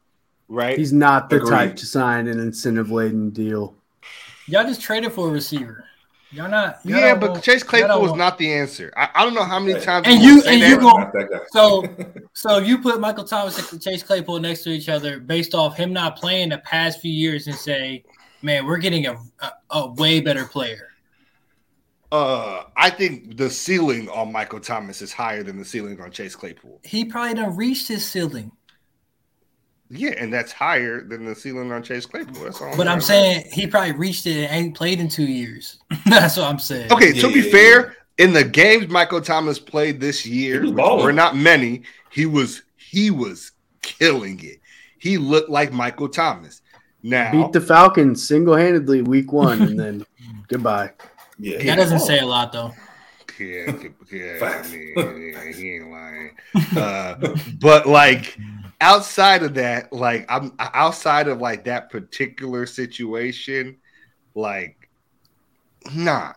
right? he's not the Agreed. type to sign an incentive laden deal. Y'all just traded for a receiver. Y'all not. y'all yeah, but want- Chase Claypool is not the answer. I, I don't know how many times And you- and you go- Not. So, so you put Michael Thomas and Chase Claypool next to each other based off him not playing the past few years and say, man, we're getting a, a, a way better player. Uh, I think the ceiling on Michael Thomas is higher than the ceiling on Chase Claypool. He probably done reached his ceiling. Yeah, and that's higher than the ceiling on Chase Claypool. That's all. But I'm trying to saying he probably reached it and ain't played in two years. That's what I'm saying. Okay, to be yeah, fair, in the games Michael Thomas played this year, He was were not many, he was he was killing it. He looked like Michael Thomas. Now, Beat the Falcons single handedly week one, and then goodbye. Yeah, That doesn't say a lot though. yeah, yeah, Facts. yeah, yeah, he ain't lying. Uh, but like outside of that, like I'm outside of like that particular situation, like nah.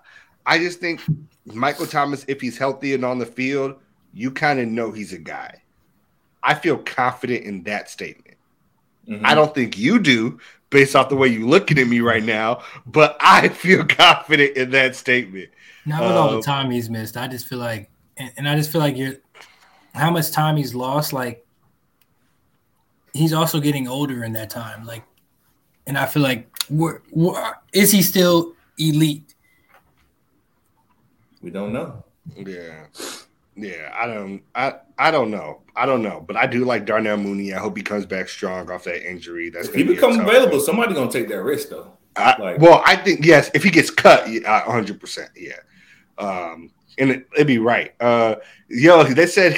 I just think Michael Thomas, if he's healthy and on the field, you kind of know he's a guy. I feel confident in that statement. Mhm. I don't think you do based off the way you're looking at me right now, but I feel confident in that statement. Not with all Uh, the time he's missed. I just feel like, and, and I just feel like you're, how much time he's lost. Like, he's also getting older in that time. Like, and I feel like, where, where, is he still elite? We don't know. Yeah. Yeah, I don't I I don't know. I don't know. But I do like Darnell Mooney. I hope he comes back strong off that injury. That's If he gonna be becomes available, one. somebody gonna take that risk though. I, like- well, I think yes, if he gets cut, hundred percent, yeah. Um and it, it'd be right. Uh yo, they said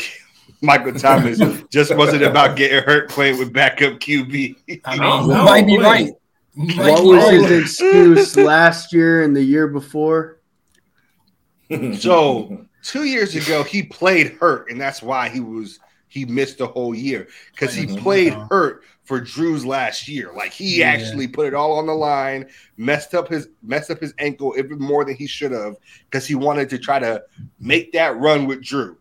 Michael Thomas just wasn't about getting hurt playing with backup QB. I No, mean, no, you might be right. Might What was his excuse last year and the year before? So two years ago, he played hurt, and that's why he was he missed the whole year because he played Uh-huh. hurt for Drew's last year. Like he Yeah. actually put it all on the line, messed up his messed up his ankle even more than he should have because he wanted to try to make that run with Drew.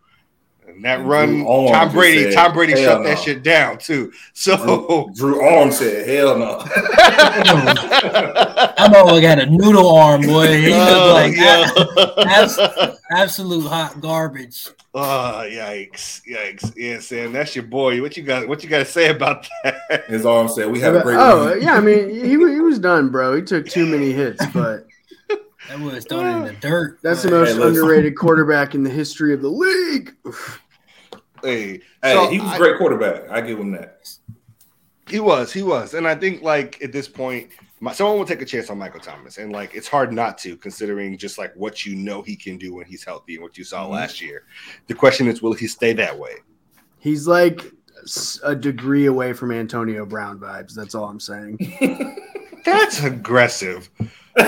And that And run, Drew Tom Brady, said, Tom Brady "Hell shut that shit down too. So Drew Arm said, "Hell no." I'm all got a noodle arm, boy. He look Oh, like yeah. abs- absolute hot garbage. Oh yikes, yikes! Yeah, Sam, that's your boy. What you got? What you got to say about that? His arm said, "We had a great." Oh run." yeah, I mean he, he was done, bro. He took too many hits, but That was thrown in the dirt. that's the most Hey, underrated quarterback in the history of the league. Hey, Hey, so he was a great quarterback. I give him that. He was, he was, and I think like at this point, my, someone will take a chance on Michael Thomas, and like it's hard not to, considering just like what you know he can do when he's healthy and what you saw Mhm. last year. The question is, will he stay that way? He's like a degree away from Antonio Brown vibes. That's all I'm saying. That's aggressive.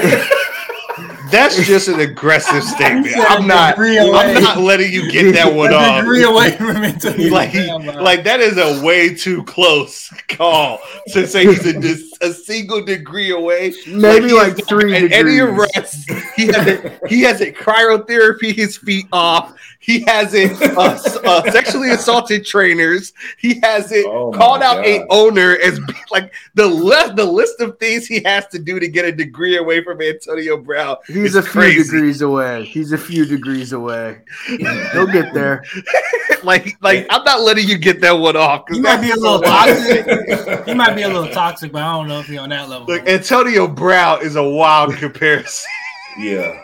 That's just an aggressive statement. I'm not. I'm not letting you get that one off. degree away from Antonio Like, like that is a way too close call to say he's a, a single degree away. Maybe he like three at any degrees. arrest. He has it. He has it cryotherapy his feet off. He has it uh, uh, sexually assaulted trainers. He has it Oh called out a owner as like the list the list of things he has to do to get a degree away from Antonio Brown. He's is a few crazy. degrees away. He's a few degrees away. He'll get there. like like I'm not letting you get that one off. He might be a little toxic. He might be a little toxic, but I don't know if he's on that level. Look, Antonio Brown is a wild comparison. Yeah.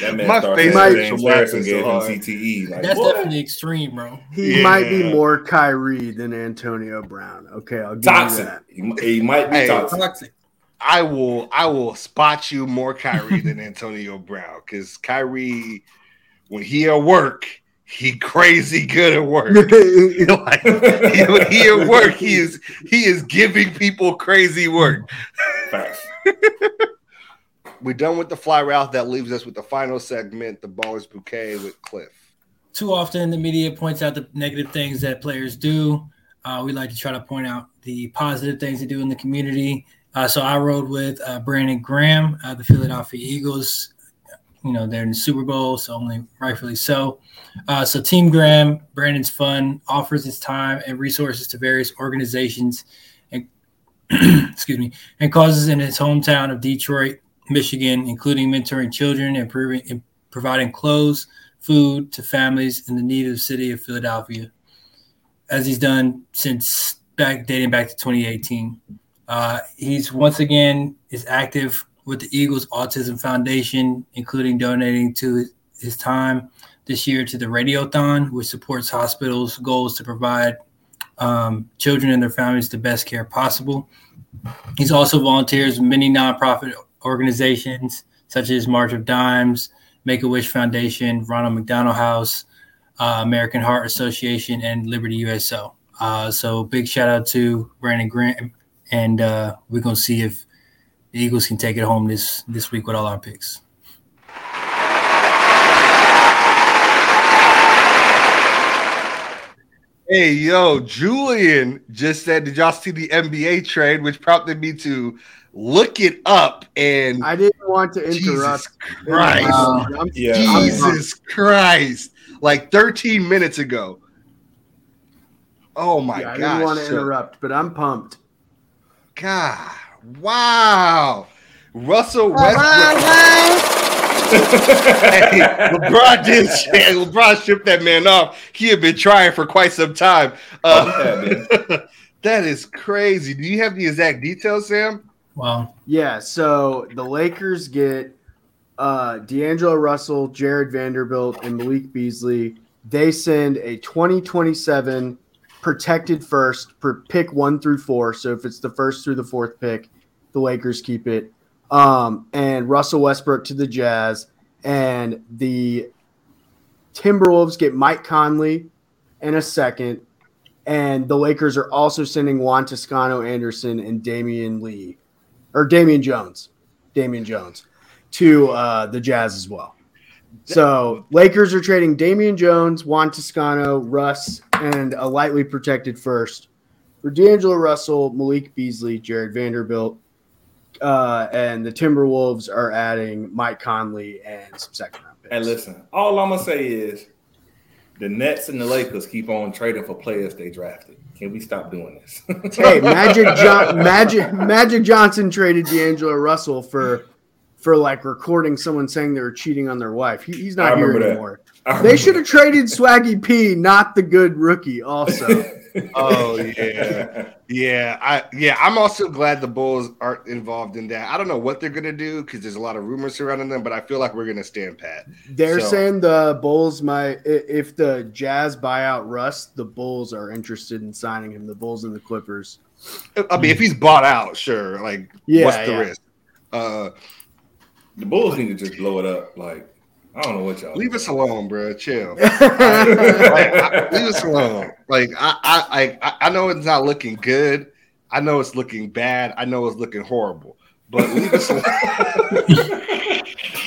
That man My face might- James Harrison so gave him hard. CTE. Like, That's what? definitely extreme, bro. He Yeah. might be more Kyrie than Antonio Brown. Okay, I'll give you toxic. that. He, he might be Hey. toxic. Toxic. I will I will spot you more Kyrie than Antonio Brown because Kyrie, when he at work, he crazy good at work. like, he, when he at work, he is he is giving people crazy work. We're done with the fly route. That leaves us with the final segment, the baller's bouquet with Cliff. Too often, the media points out the negative things that players do. Uh, we like to try to point out the positive things they do in the community. Uh, so I rode with uh, Brandon Graham, uh, the Philadelphia Eagles. You know, they're in the Super Bowl, so only rightfully so. Uh, so Team Graham, Brandon's fun, offers his time and resources to various organizations and excuse me, and causes in his hometown of Detroit, Michigan, including mentoring children and, providing clothes, food to families in the need of the city of Philadelphia, as he's done since back dating back to 2018. Uh, he's once again is active with the Eagles Autism Foundation, including donating to his, time this year to the Radiothon, which supports hospitals' goals to provide um, children and their families the best care possible. He's also volunteers many nonprofit organizations such as March of Dimes, Make a Wish Foundation, Ronald McDonald House, uh, American Heart Association, and Liberty USO. Uh, so big shout out to Brandon Grant, and uh, we're gonna see if the Eagles can take it home this this week with all our picks. Hey, yo, Julian just said, Did y'all see the NBA trade? Which prompted me to look it up. And I didn't want to interrupt. Jesus Christ. I'm- Yeah. I'm- Jesus Christ. Like 13 minutes ago. Oh my yeah, I gosh. didn't want to So- interrupt, but I'm pumped. God. Wow. Russell Westbrook. hey, LeBron did say LeBron stripped that man off. He had been trying for quite some time. Uh, Oh, yeah, that is crazy. Do you have the exact details, Sam? Wow. Yeah, so the Lakers get uh D'Angelo Russell, Jarred Vanderbilt, and Malik Beasley. They send a 2027 protected first per pick one through four. So if it's the first through the fourth pick, the Lakers keep it. Um, and Russell Westbrook to the Jazz, and the Timberwolves get Mike Conley and a second. And the Lakers are also sending Juan Toscano Anderson and Damian Lee or Damian Jones, Damian Jones to uh, the Jazz as well. So Lakers are trading Damian Jones, Juan Toscano, Russ, and a lightly protected first for D'Angelo Russell, Malik Beasley, Jarred Vanderbilt, uh, and the Timberwolves are adding Mike Conley and some second round picks. And listen, all I'm gonna say is the Nets and the Lakers keep on trading for players they drafted. Can we stop doing this? hey, Magic John, Magic Magic Johnson traded D'Angelo Russell for for like recording someone saying they were cheating on their wife. He, he's not here anymore. They should have traded Swaggy P, not the good rookie. Also. Oh, yeah. Yeah, I yeah, I'm also glad the Bulls aren't involved in that. I don't know what they're gonna do because there's a lot of rumors surrounding them, but I feel like we're gonna stand pat. they're So- saying the Bulls might if the Jazz buy out Russ, the Bulls are interested in signing him. The Bulls and the Clippers. I mean, if he's bought out, sure. Like, Yeah, what's the yeah. risk? Uh, the Bulls need to just blow it up. Like I don't know what y'all. leave us alone, bro. Chill. Like, I- leave us alone. Like, I, I, I, I know it's not looking good. I know it's looking bad. I know it's looking horrible. But leave us alone.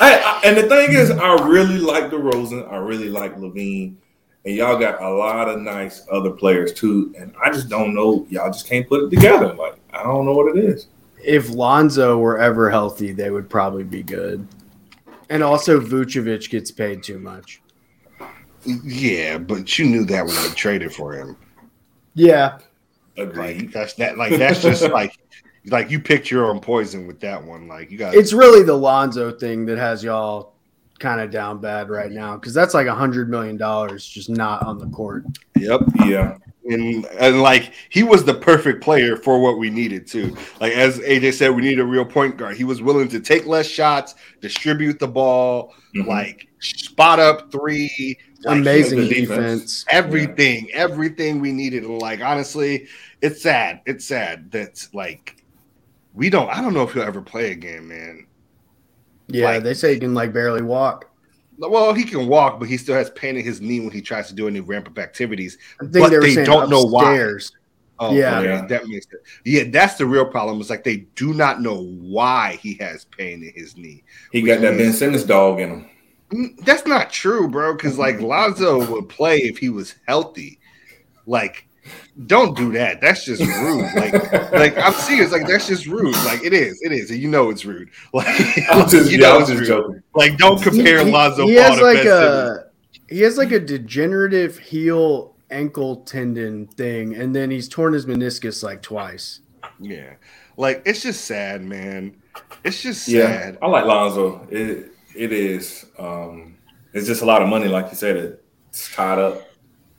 I, I- and the thing is, I really like the DeRozan. I really like LaVine. And y'all got a lot of nice other players too. And I just don't know. Y'all just can't put it together. Like, I don't know what it is. if Lonzo were ever healthy, they would probably be good. And also, Vucevic gets paid too much. Yeah, but you knew that when they traded for him. Yeah, Like that's that. Like that's just like like you picked your own poison with that one. Like you got it's really the Lonzo thing that has y'all kind of down bad right now because that's like a hundred million dollars just not on the court. yep. Yeah. And and like he was the perfect player for what we needed too. Like as AJ said, we need a real point guard. He was willing to take less shots, distribute the ball, Mhm. like spot up three, like, Amazing the defense. defense. everything, everything we needed. Like honestly, it's sad. It's sad that like we don't. I don't know if he'll ever play again, man. Yeah, Like- they say he can like barely walk. Well, he can walk, but he still has pain in his knee when he tries to do any ramp up activities. I think But they they don't know why. Oh, Yeah. okay, Yeah. that makes it. Yeah, that's the real problem. It's like they do not know why he has pain in his knee. He got that Ben Simmons dog in him. Mm, That's not true, bro. Because like Lonzo would play if he was healthy. Like, don't do that. That's just rude. Like, like I'm serious. Like that's just rude. Like it is. It is. You know it's rude. Like I'm just, you yeah, know I'm just joking. Like don't compare he, Lonzo he Ball has like a he has like a degenerative heel ankle tendon thing, and then he's torn his meniscus like twice. Yeah. Like it's just sad, man. It's just Yeah, sad. I like Lonzo. It it is. Um, it's just a lot of money, like you said. It's tied up.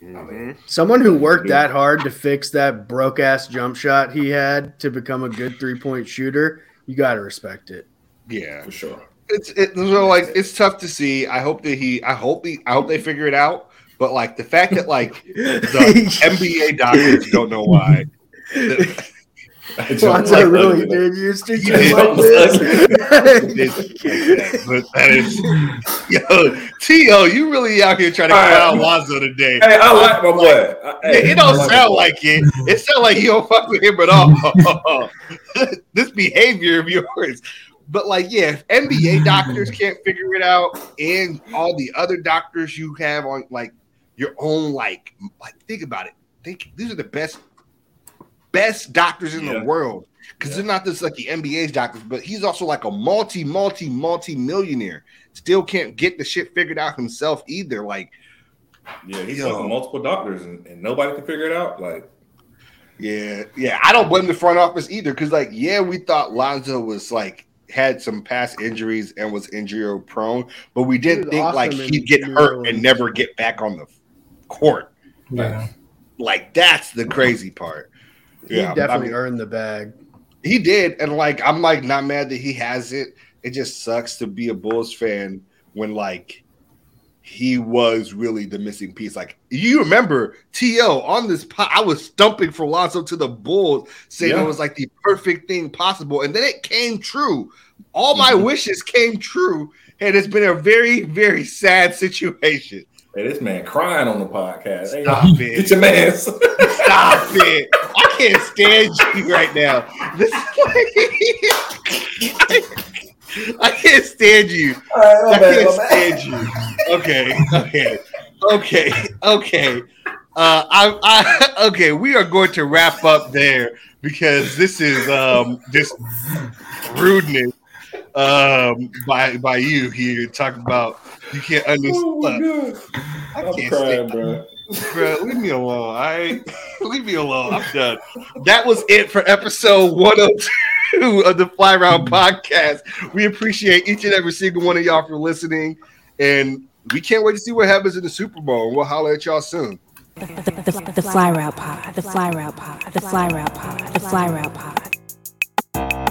I Mhm. Someone who worked Yeah. that hard to fix that broke ass jump shot he had to become a good three point shooter, you got to respect it. Yeah. for sure. It's it so like it's tough to see. I hope that he I hope he I hope they figure it out. But like the fact that like the NBA doctors don't know why. Lonzo really did used to He just did. like this. but that is yo, T.O., you really out here trying to All right. clown Lonzo today. Hey, I like my boy. I- hey, It don't like sound like it. It sounds like you don't fuck with him at all. this behavior of yours. But like, yeah, if NBA doctors can't figure it out, and all the other doctors you have on like your own, like, like think about it. Think these are the best, best doctors in Yeah. the world. Because they're not just like the NBA's doctors, but he's also like a multi, multi, multi millionaire. Still can't get the shit figured out himself either. Like, Yeah, he's Yo. talking multiple doctors and, and nobody can figure it out. Like, Yeah, yeah. I don't blame the front office either because, like, yeah, we thought Lonzo was like had some past injuries and was injury prone, but we didn't think awesome like he'd get hurt and never get back on the court. Yeah. Like, that's the crazy part. He definitely I mean, earned the bag. he did, and like, I'm like not mad that he has it. It just sucks to be a Bulls fan when like he was really the missing piece. Like you remember To on this pot, I was stumping for Lonzo to the Bulls, saying Yeah. it was like the perfect thing possible, and then it came true. All my Mhm. wishes came true, and it's been a very, very sad situation. Hey, this man crying on the podcast. Hey, Stop get it! your man. Stop it! I can't stand you right now. This I can't stand you. I can't stand you. Okay, okay, okay, okay. Uh, I, I, okay. We are going to wrap up there because this is um just rudeness um by by you here talking about you can't Oh understand. god, I I'm can't crying, stand, bro. bro. Leave me alone. All right, leave me alone. I'm done. That was it for episode 102 of the Fly Route Podcast. We appreciate each and every single one of y'all for listening, and we can't wait to see what happens in the Super Bowl. We'll holler at y'all soon. The, the, the, the fly route pod, the fly route pod, the fly route pod, the fly route pod.